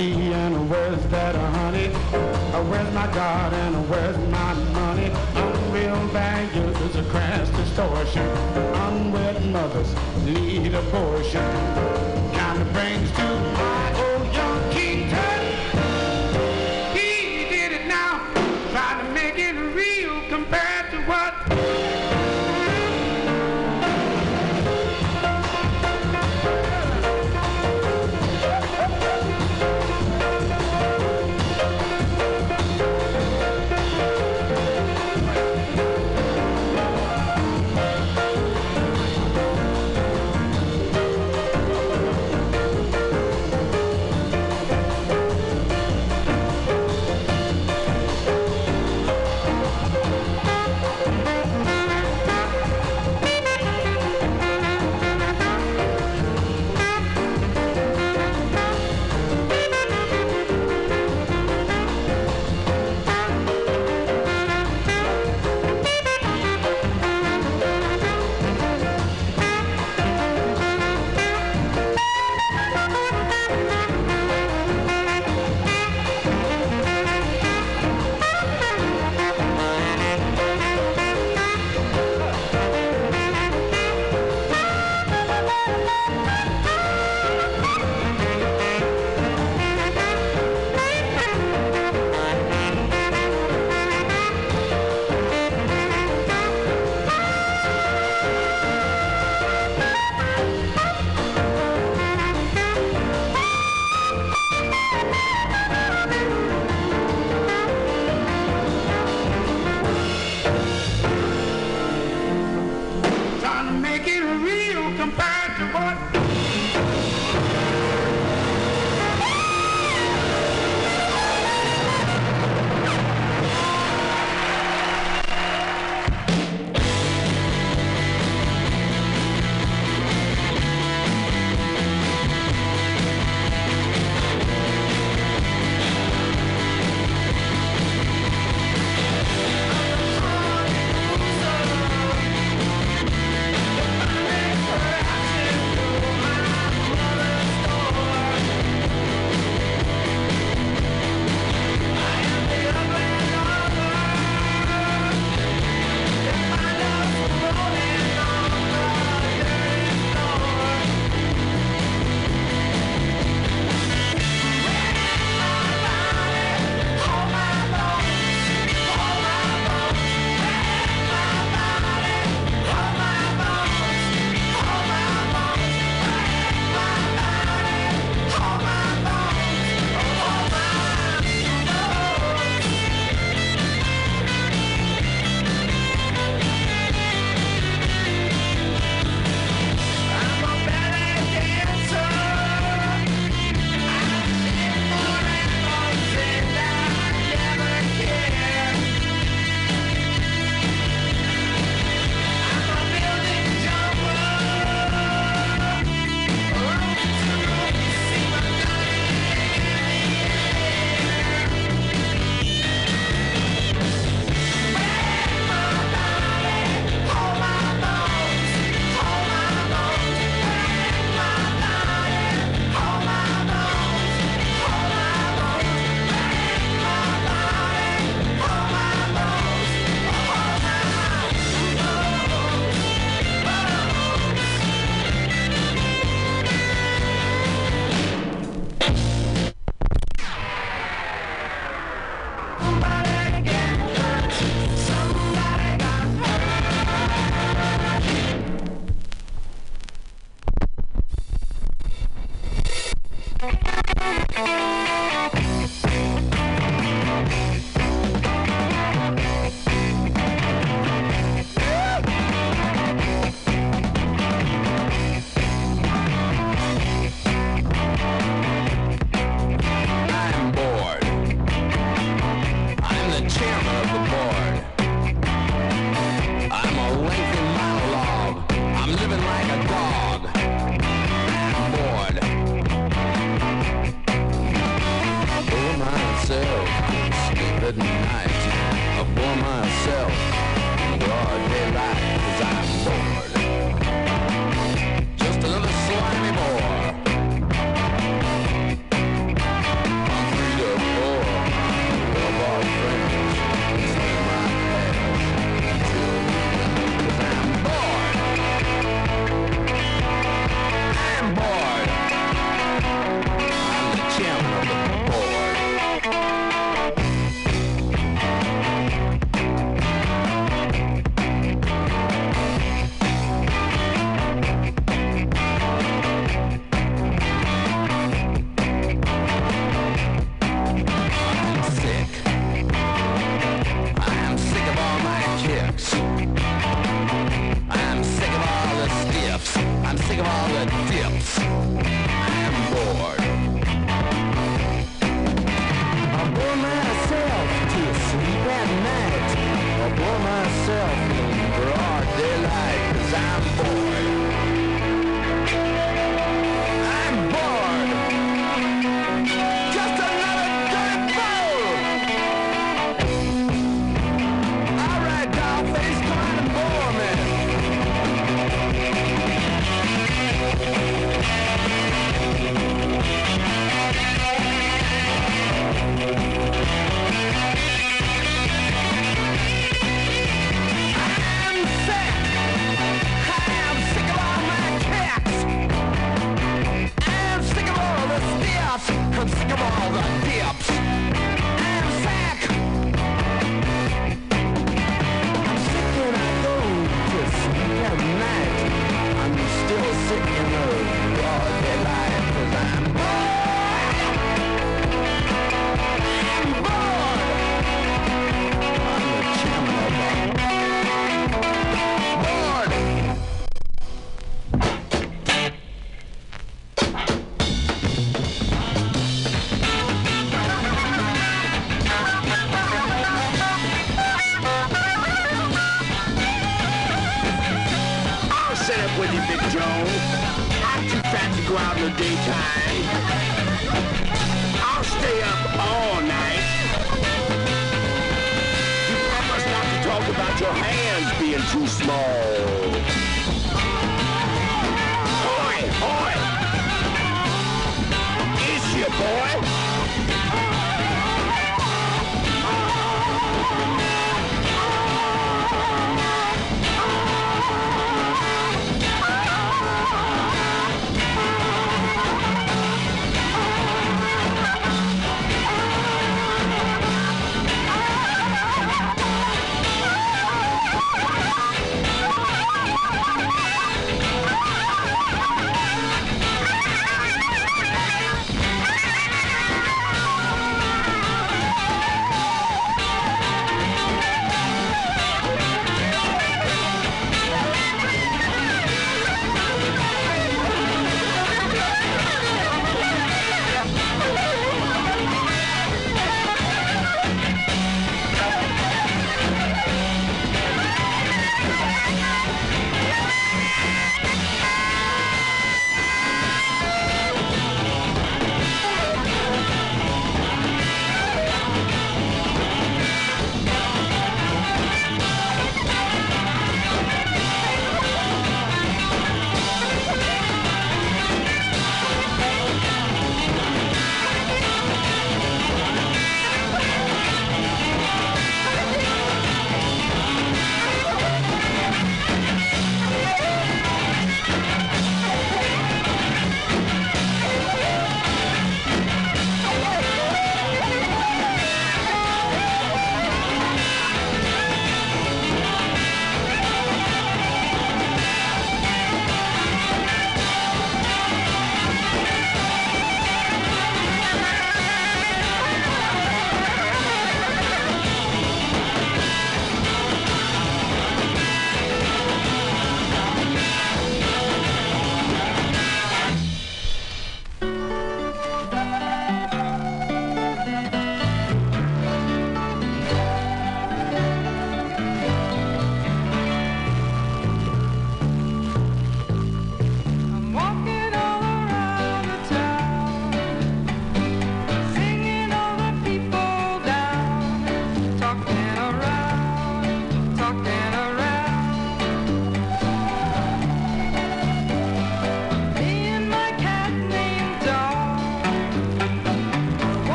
tea and where's that honey? Where's my God and where's my money? Unreal values is a crass distortion. Unwed mothers need abortion. Kind of brings to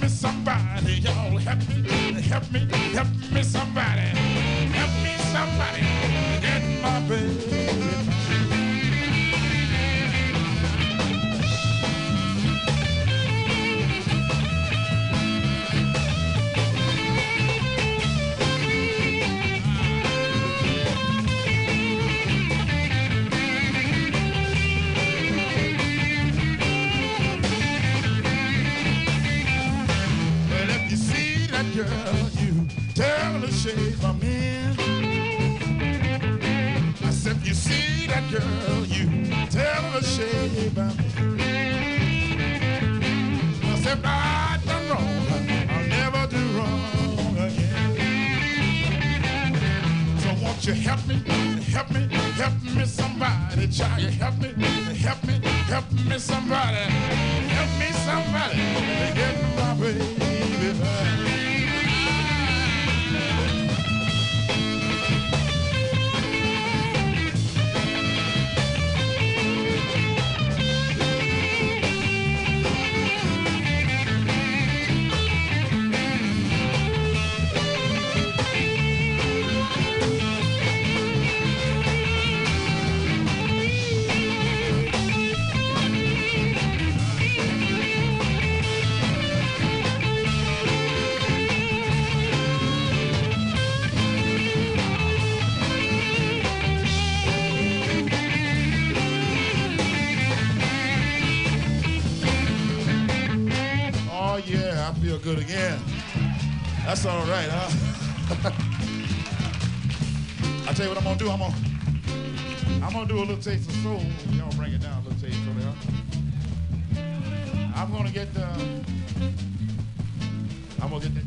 me somebody, y'all. Help me, help me, help me somebody. Help me somebody. Get my baby. the shape I'm in. I said, you see that girl, you tell her the shape I'm in. I said, I done wrong, I'll never do wrong again. So won't you help me, help me, help me somebody, child, you help me, help me, help me somebody, help me somebody, get my baby back. That's all right, huh? I tell you what I'm gonna do. I'm gonna I'm gonna do a little taste of soul. Y'all bring it down a little taste there. I'm gonna get the. I'm gonna get that.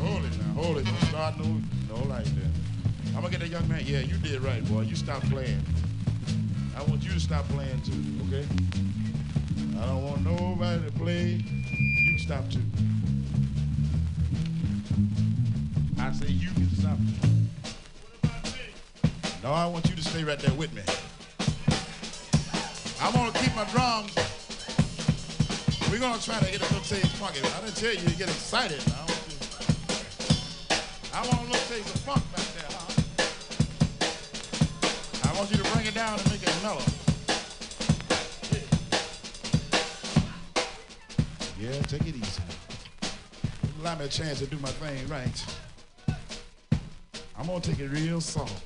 Hold it now, hold it. Don't start no, no like that. I'm gonna get that young man. Yeah, you did right, boy. You stop playing. I want you to stop playing too, okay? I don't want nobody to play. You stop too. I say you can stop. No, I want you to stay right there with me. I'm gonna keep my drums. We're gonna try to get a little taste funky. I didn't tell you to get excited. I want a little taste of funk back there, huh? I want you to bring it down and make it mellow. Yeah, yeah take it easy. Allow me a chance to do my thing right. I'm gonna take it real soft.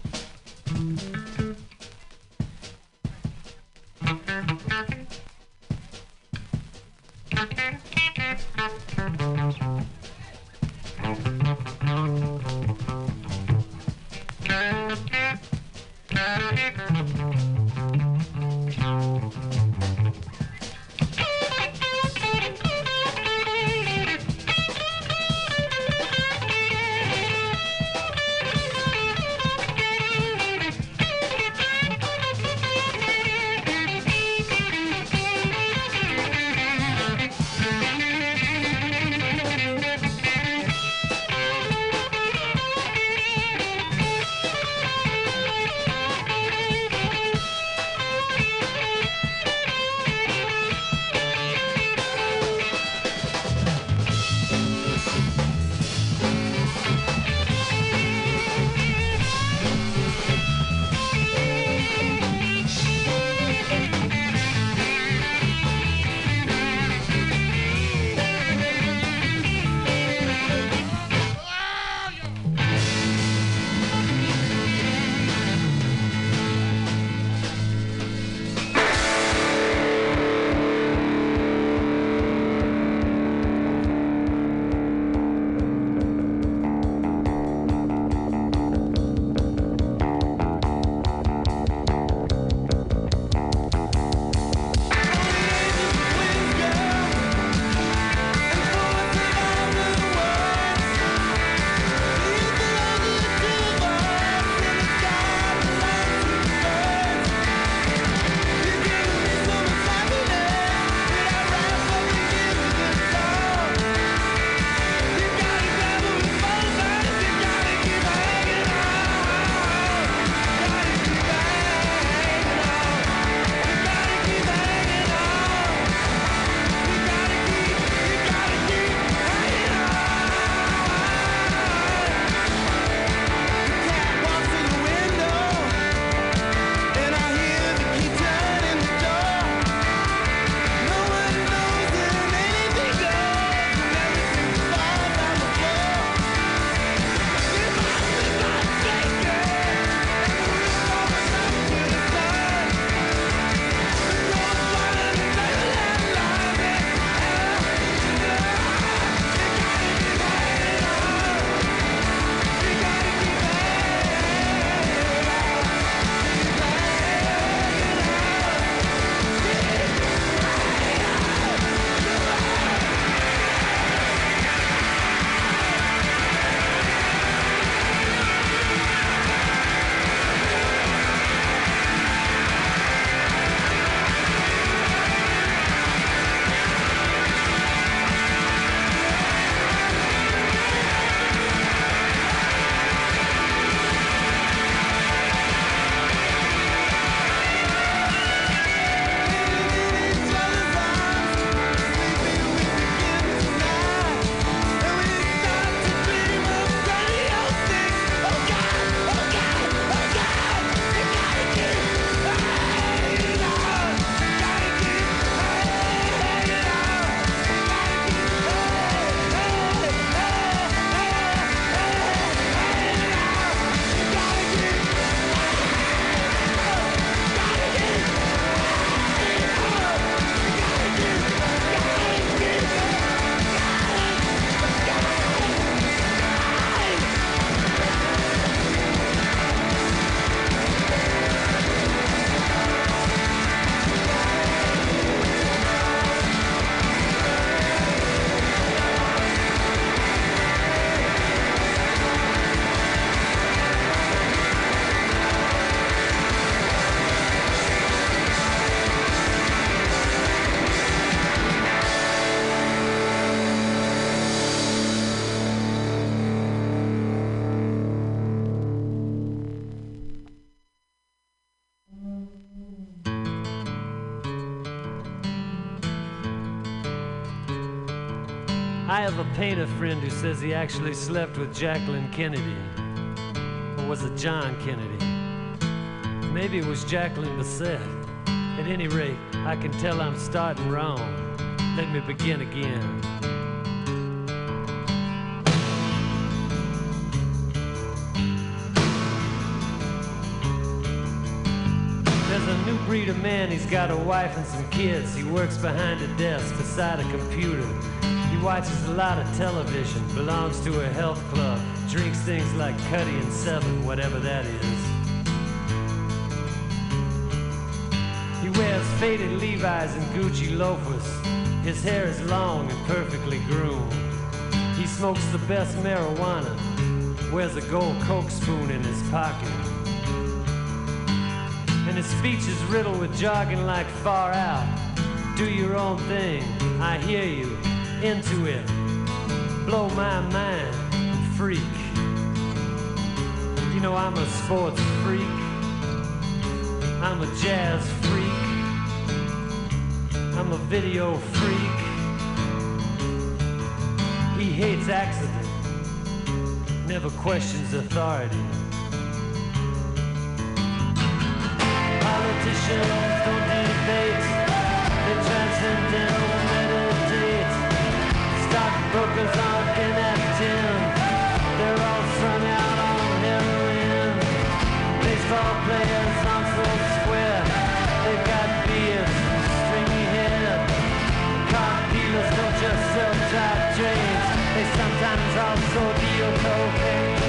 A painter friend who says he actually slept with Jacqueline Kennedy. Or was it John Kennedy? Maybe it was Jacqueline Bisset. At any rate, I can tell I'm starting wrong. Let me begin again. There's a new breed of man, he's got a wife and some kids. He works behind a desk beside a computer. He watches a lot of television, belongs to a health club, drinks things like Cutty and Seven, whatever that is. He wears faded Levi's and Gucci loafers. His hair is long and perfectly groomed. He smokes the best marijuana, wears a gold Coke spoon in his pocket. And his speech is riddled with jargon like far out. Do your own thing, I hear you, into it. Blow my mind, freak. You know, I'm a sports freak. I'm a jazz freak. I'm a video freak. He hates accident, never questions authority. Politicians don't debate, they transcendental. Aren't they're all out on heroin. Baseball players square, they've got beards stringy hair. Dealers don't just sell tight trains, they sometimes also deal cocaine.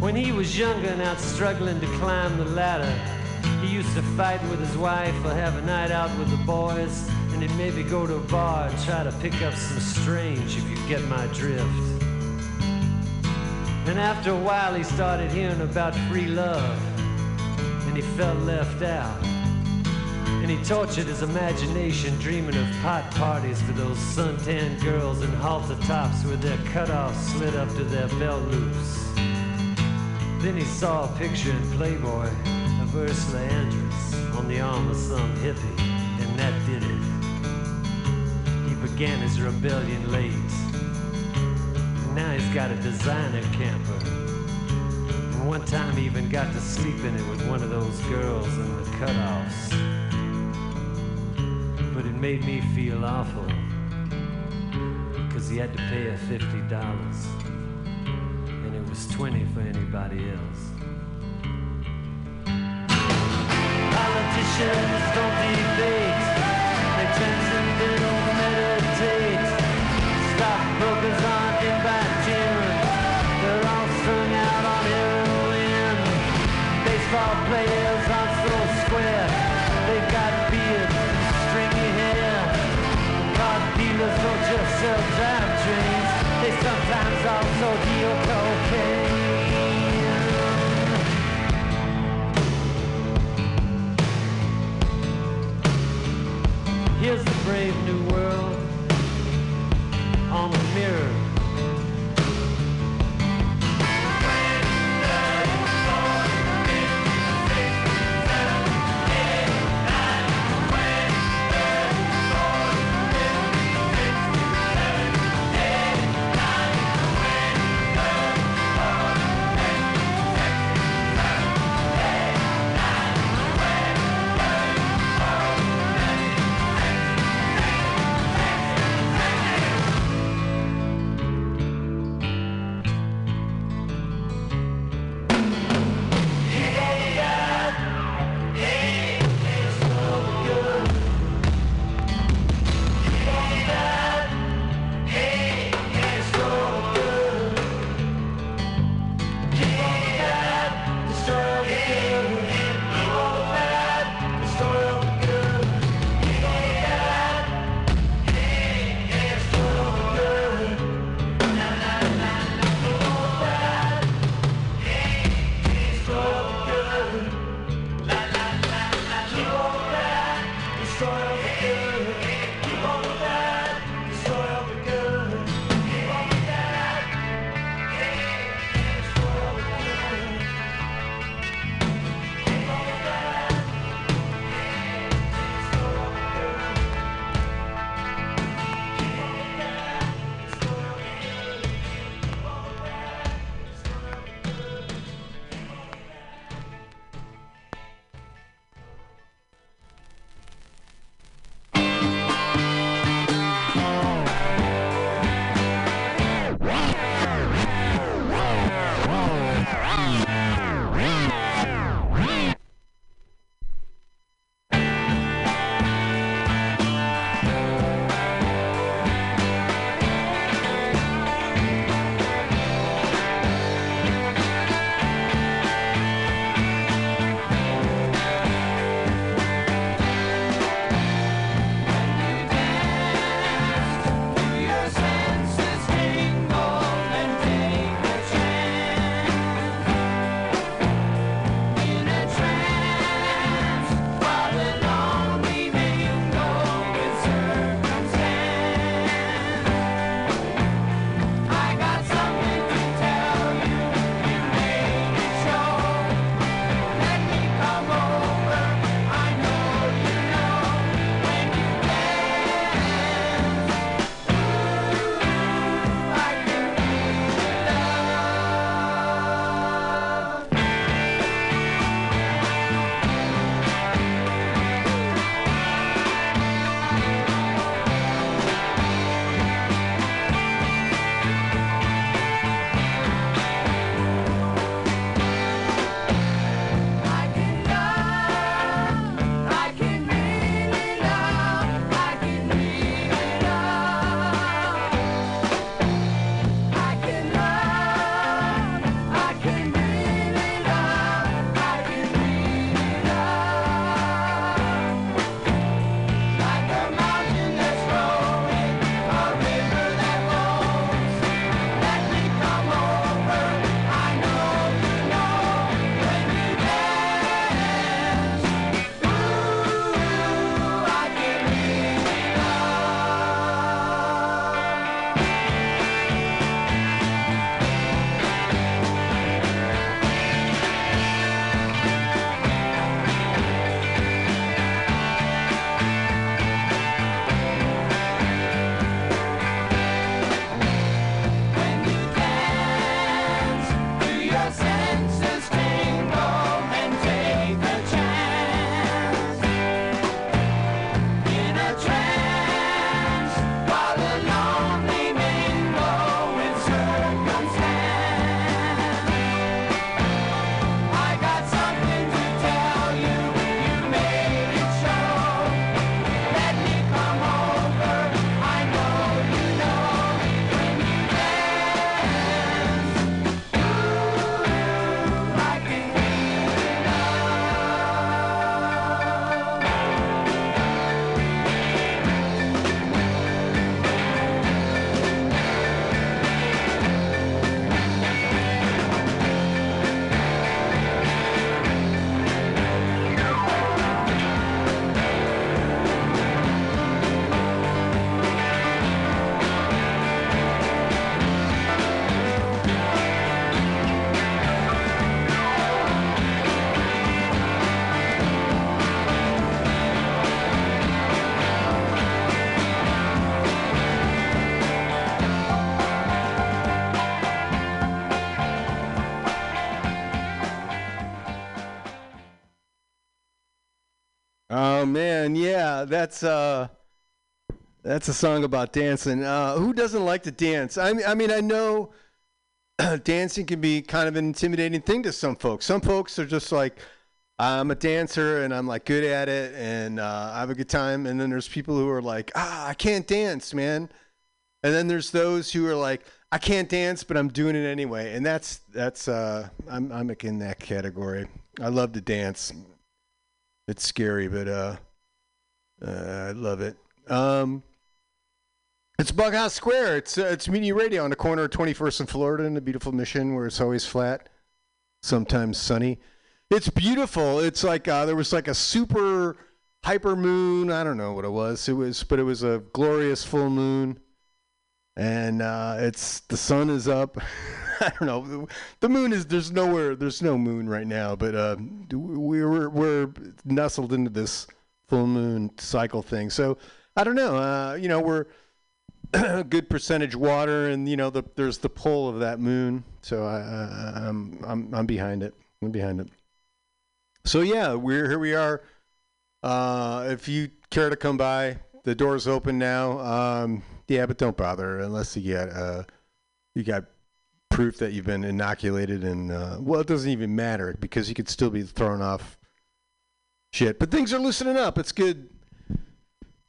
When he was younger and out struggling to climb the ladder, to fight with his wife or have a night out with the boys, and he'd maybe go to a bar and try to pick up some strange, if you get my drift. And after a while, he started hearing about free love, and he felt left out. And he tortured his imagination, dreaming of pot parties for those suntan girls in halter tops with their cutoffs slid up to their belt loops. Then he saw a picture in Playboy of Ursula on the arm of some hippie, and that did it. He began his rebellion late. Now he's got a designer camper. And one time he even got to sleep in it with one of those girls in the cutoffs. But it made me feel awful. Cause he had to pay her fifty dollars and it was 20 for anybody else. Politicians don't debate, they transcendental that's uh that's a song about dancing. Uh who doesn't like to dance? I mean I mean I know dancing can be kind of an intimidating thing to some folks. Some folks are just like I'm a dancer and I'm like good at it and uh, I have a good time. And then there's people who are like, ah, I can't dance, man. And then there's those who are like, I can't dance, but I'm doing it anyway. And that's that's uh, I'm I'm in that category. I love to dance. It's scary, but uh, uh, I love it. Um, it's Bughouse Square. It's uh, it's Mutiny Radio on the corner of 21st and Florida in the beautiful Mission, where it's always flat, sometimes sunny. It's beautiful. It's like uh, there was like a super hyper moon. I don't know what it was. It was, but it was a glorious full moon, and uh, it's the sun is up. I don't know. The moon is there's nowhere. There's no moon right now, but uh, we we're we're nestled into this full moon cycle thing. So I don't know. Uh, you know, we're a good percentage water, and you know, the, there's the pull of that moon. So I, I, I'm I'm I'm behind it. I'm behind it. So yeah, we're here. We are. Uh, if you care to come by, the door's open now. Um, yeah, but don't bother unless you got uh, you got proof that you've been inoculated, and uh, well, it doesn't even matter because you could still be thrown off shit. But things are loosening up. It's good.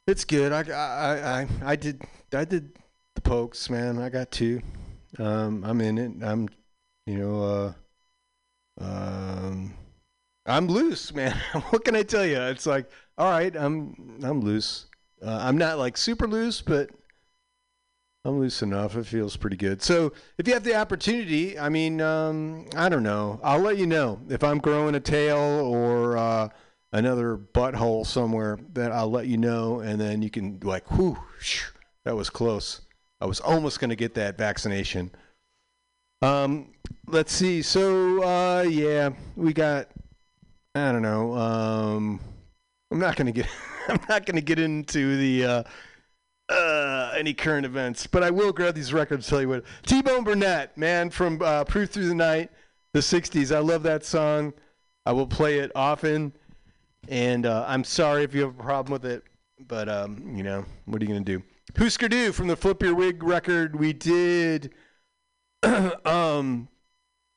It's good. I I I, I did I did the pokes, man. I got two. Um, I'm in it. I'm, you know, uh, um, I'm loose, man. what can I tell you? It's like, all right, I'm I'm loose. Uh, I'm not like super loose, but I'm loose enough. It feels pretty good. So if you have the opportunity, I mean, um, I don't know. I'll let you know if I'm growing a tail or uh, another butthole somewhere. That I'll let you know, and then you can like, whew, that was close. I was almost going to get that vaccination. Um, let's see. So uh, yeah, we got. I don't know. Um, I'm not going to get. I'm not going to get into the. Uh, uh, any current events, but I will grab these records. Tell you what, T-Bone Burnett, man, from uh, "Proof Through the Night," the '60s. I love that song. I will play it often, and uh, I'm sorry if you have a problem with it, but um, you know, what are you gonna do? Husker Du from the Flip Your Wig record. We did. um,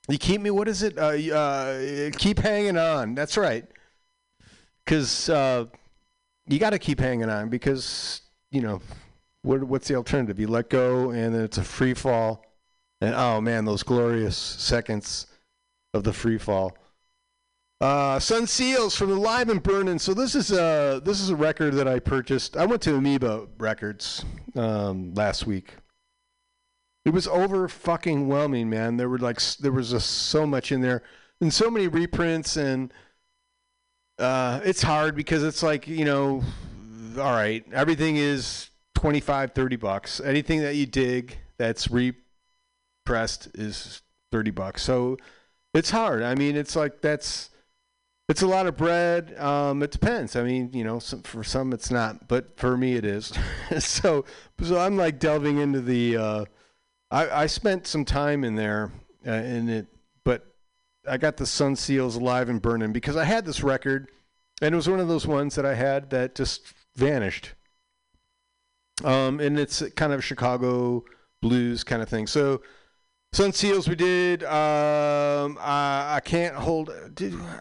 you keep me. What is it? Uh, uh, keep hanging on. That's right. Because uh, you got to keep hanging on because you know what? What's the alternative? You let go, and then it's a free fall. And oh man, those glorious seconds of the free fall. Uh, Son Seals from the Live and Burning. So this is a this is a record that I purchased. I went to Amoeba Records um, last week. It was over fucking whelming, man. There were like there was just so much in there, and so many reprints, and uh, it's hard because it's like you know, all right, everything is 25, 30 bucks. Anything that you dig that's repressed is 30 bucks. So it's hard. I mean, it's like that's it's a lot of bread. Um, it depends. I mean, you know, some, for some it's not, but for me it is. so, so I'm like delving into the. Uh, I I spent some time in there uh, in it, but I got the Son Seals alive and burning because I had this record, and it was one of those ones that I had that just vanished. Um, and it's kind of Chicago blues kind of thing. So. Son Seals we did. Um, I, I can't hold.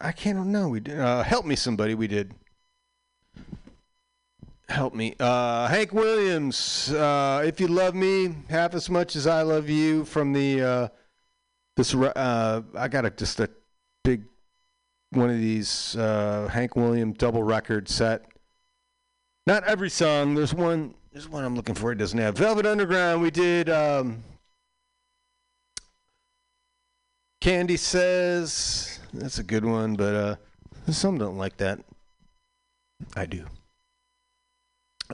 I can't know we did. Uh, help me somebody we did. Help me, uh, Hank Williams. Uh, if you love me half as much as I love you, from the uh, this. Uh, I got a, just a big one of these uh, Hank Williams double record set. Not every song. There's one. There's one I'm looking for. It doesn't have Velvet Underground. We did. Um, Candy says that's a good one, but uh, some don't like that. I do.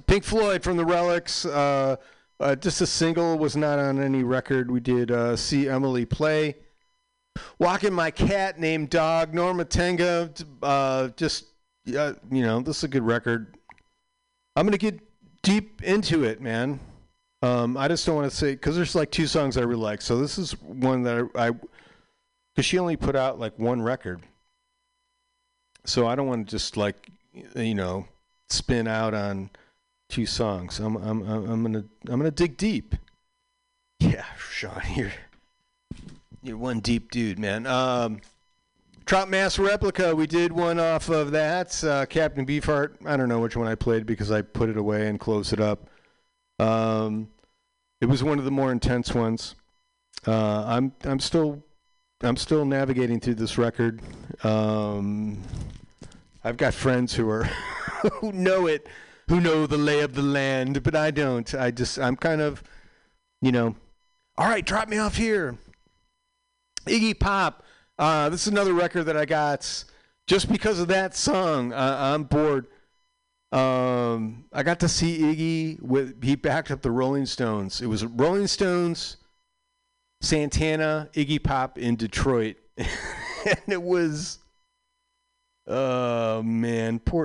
Pink Floyd from the Relics. Uh, uh, just a single was not on any record. We did uh, see Emily play. Walking my cat named Dog. Norma Tanega. Uh, just uh, you know, this is a good record. I'm gonna get deep into it, man. Um, I just don't want to say because there's like two songs I really like. So this is one that I, I because she only put out like one record. So I don't want to just like you know, spin out on two songs. I'm I'm I'm, gonna I'm gonna dig deep. Yeah, Sean, you're you're one deep dude, man. Um, Trout Mask Replica, we did one off of that. Uh, Captain Beefheart. I don't know which one I played because I put it away and closed it up. Um, it was one of the more intense ones. Uh, I'm I'm still I'm still navigating through this record. Um, I've got friends who are who know it, who know the lay of the land, but I don't. I just I'm kind of, you know, all right, drop me off here. Iggy Pop. Uh, this is another record that I got just because of that song. Uh, I'm bored. Um, I got to see Iggy with he backed up the Rolling Stones. It was Rolling Stones, Santana, Iggy Pop in Detroit, and it was, oh man, poor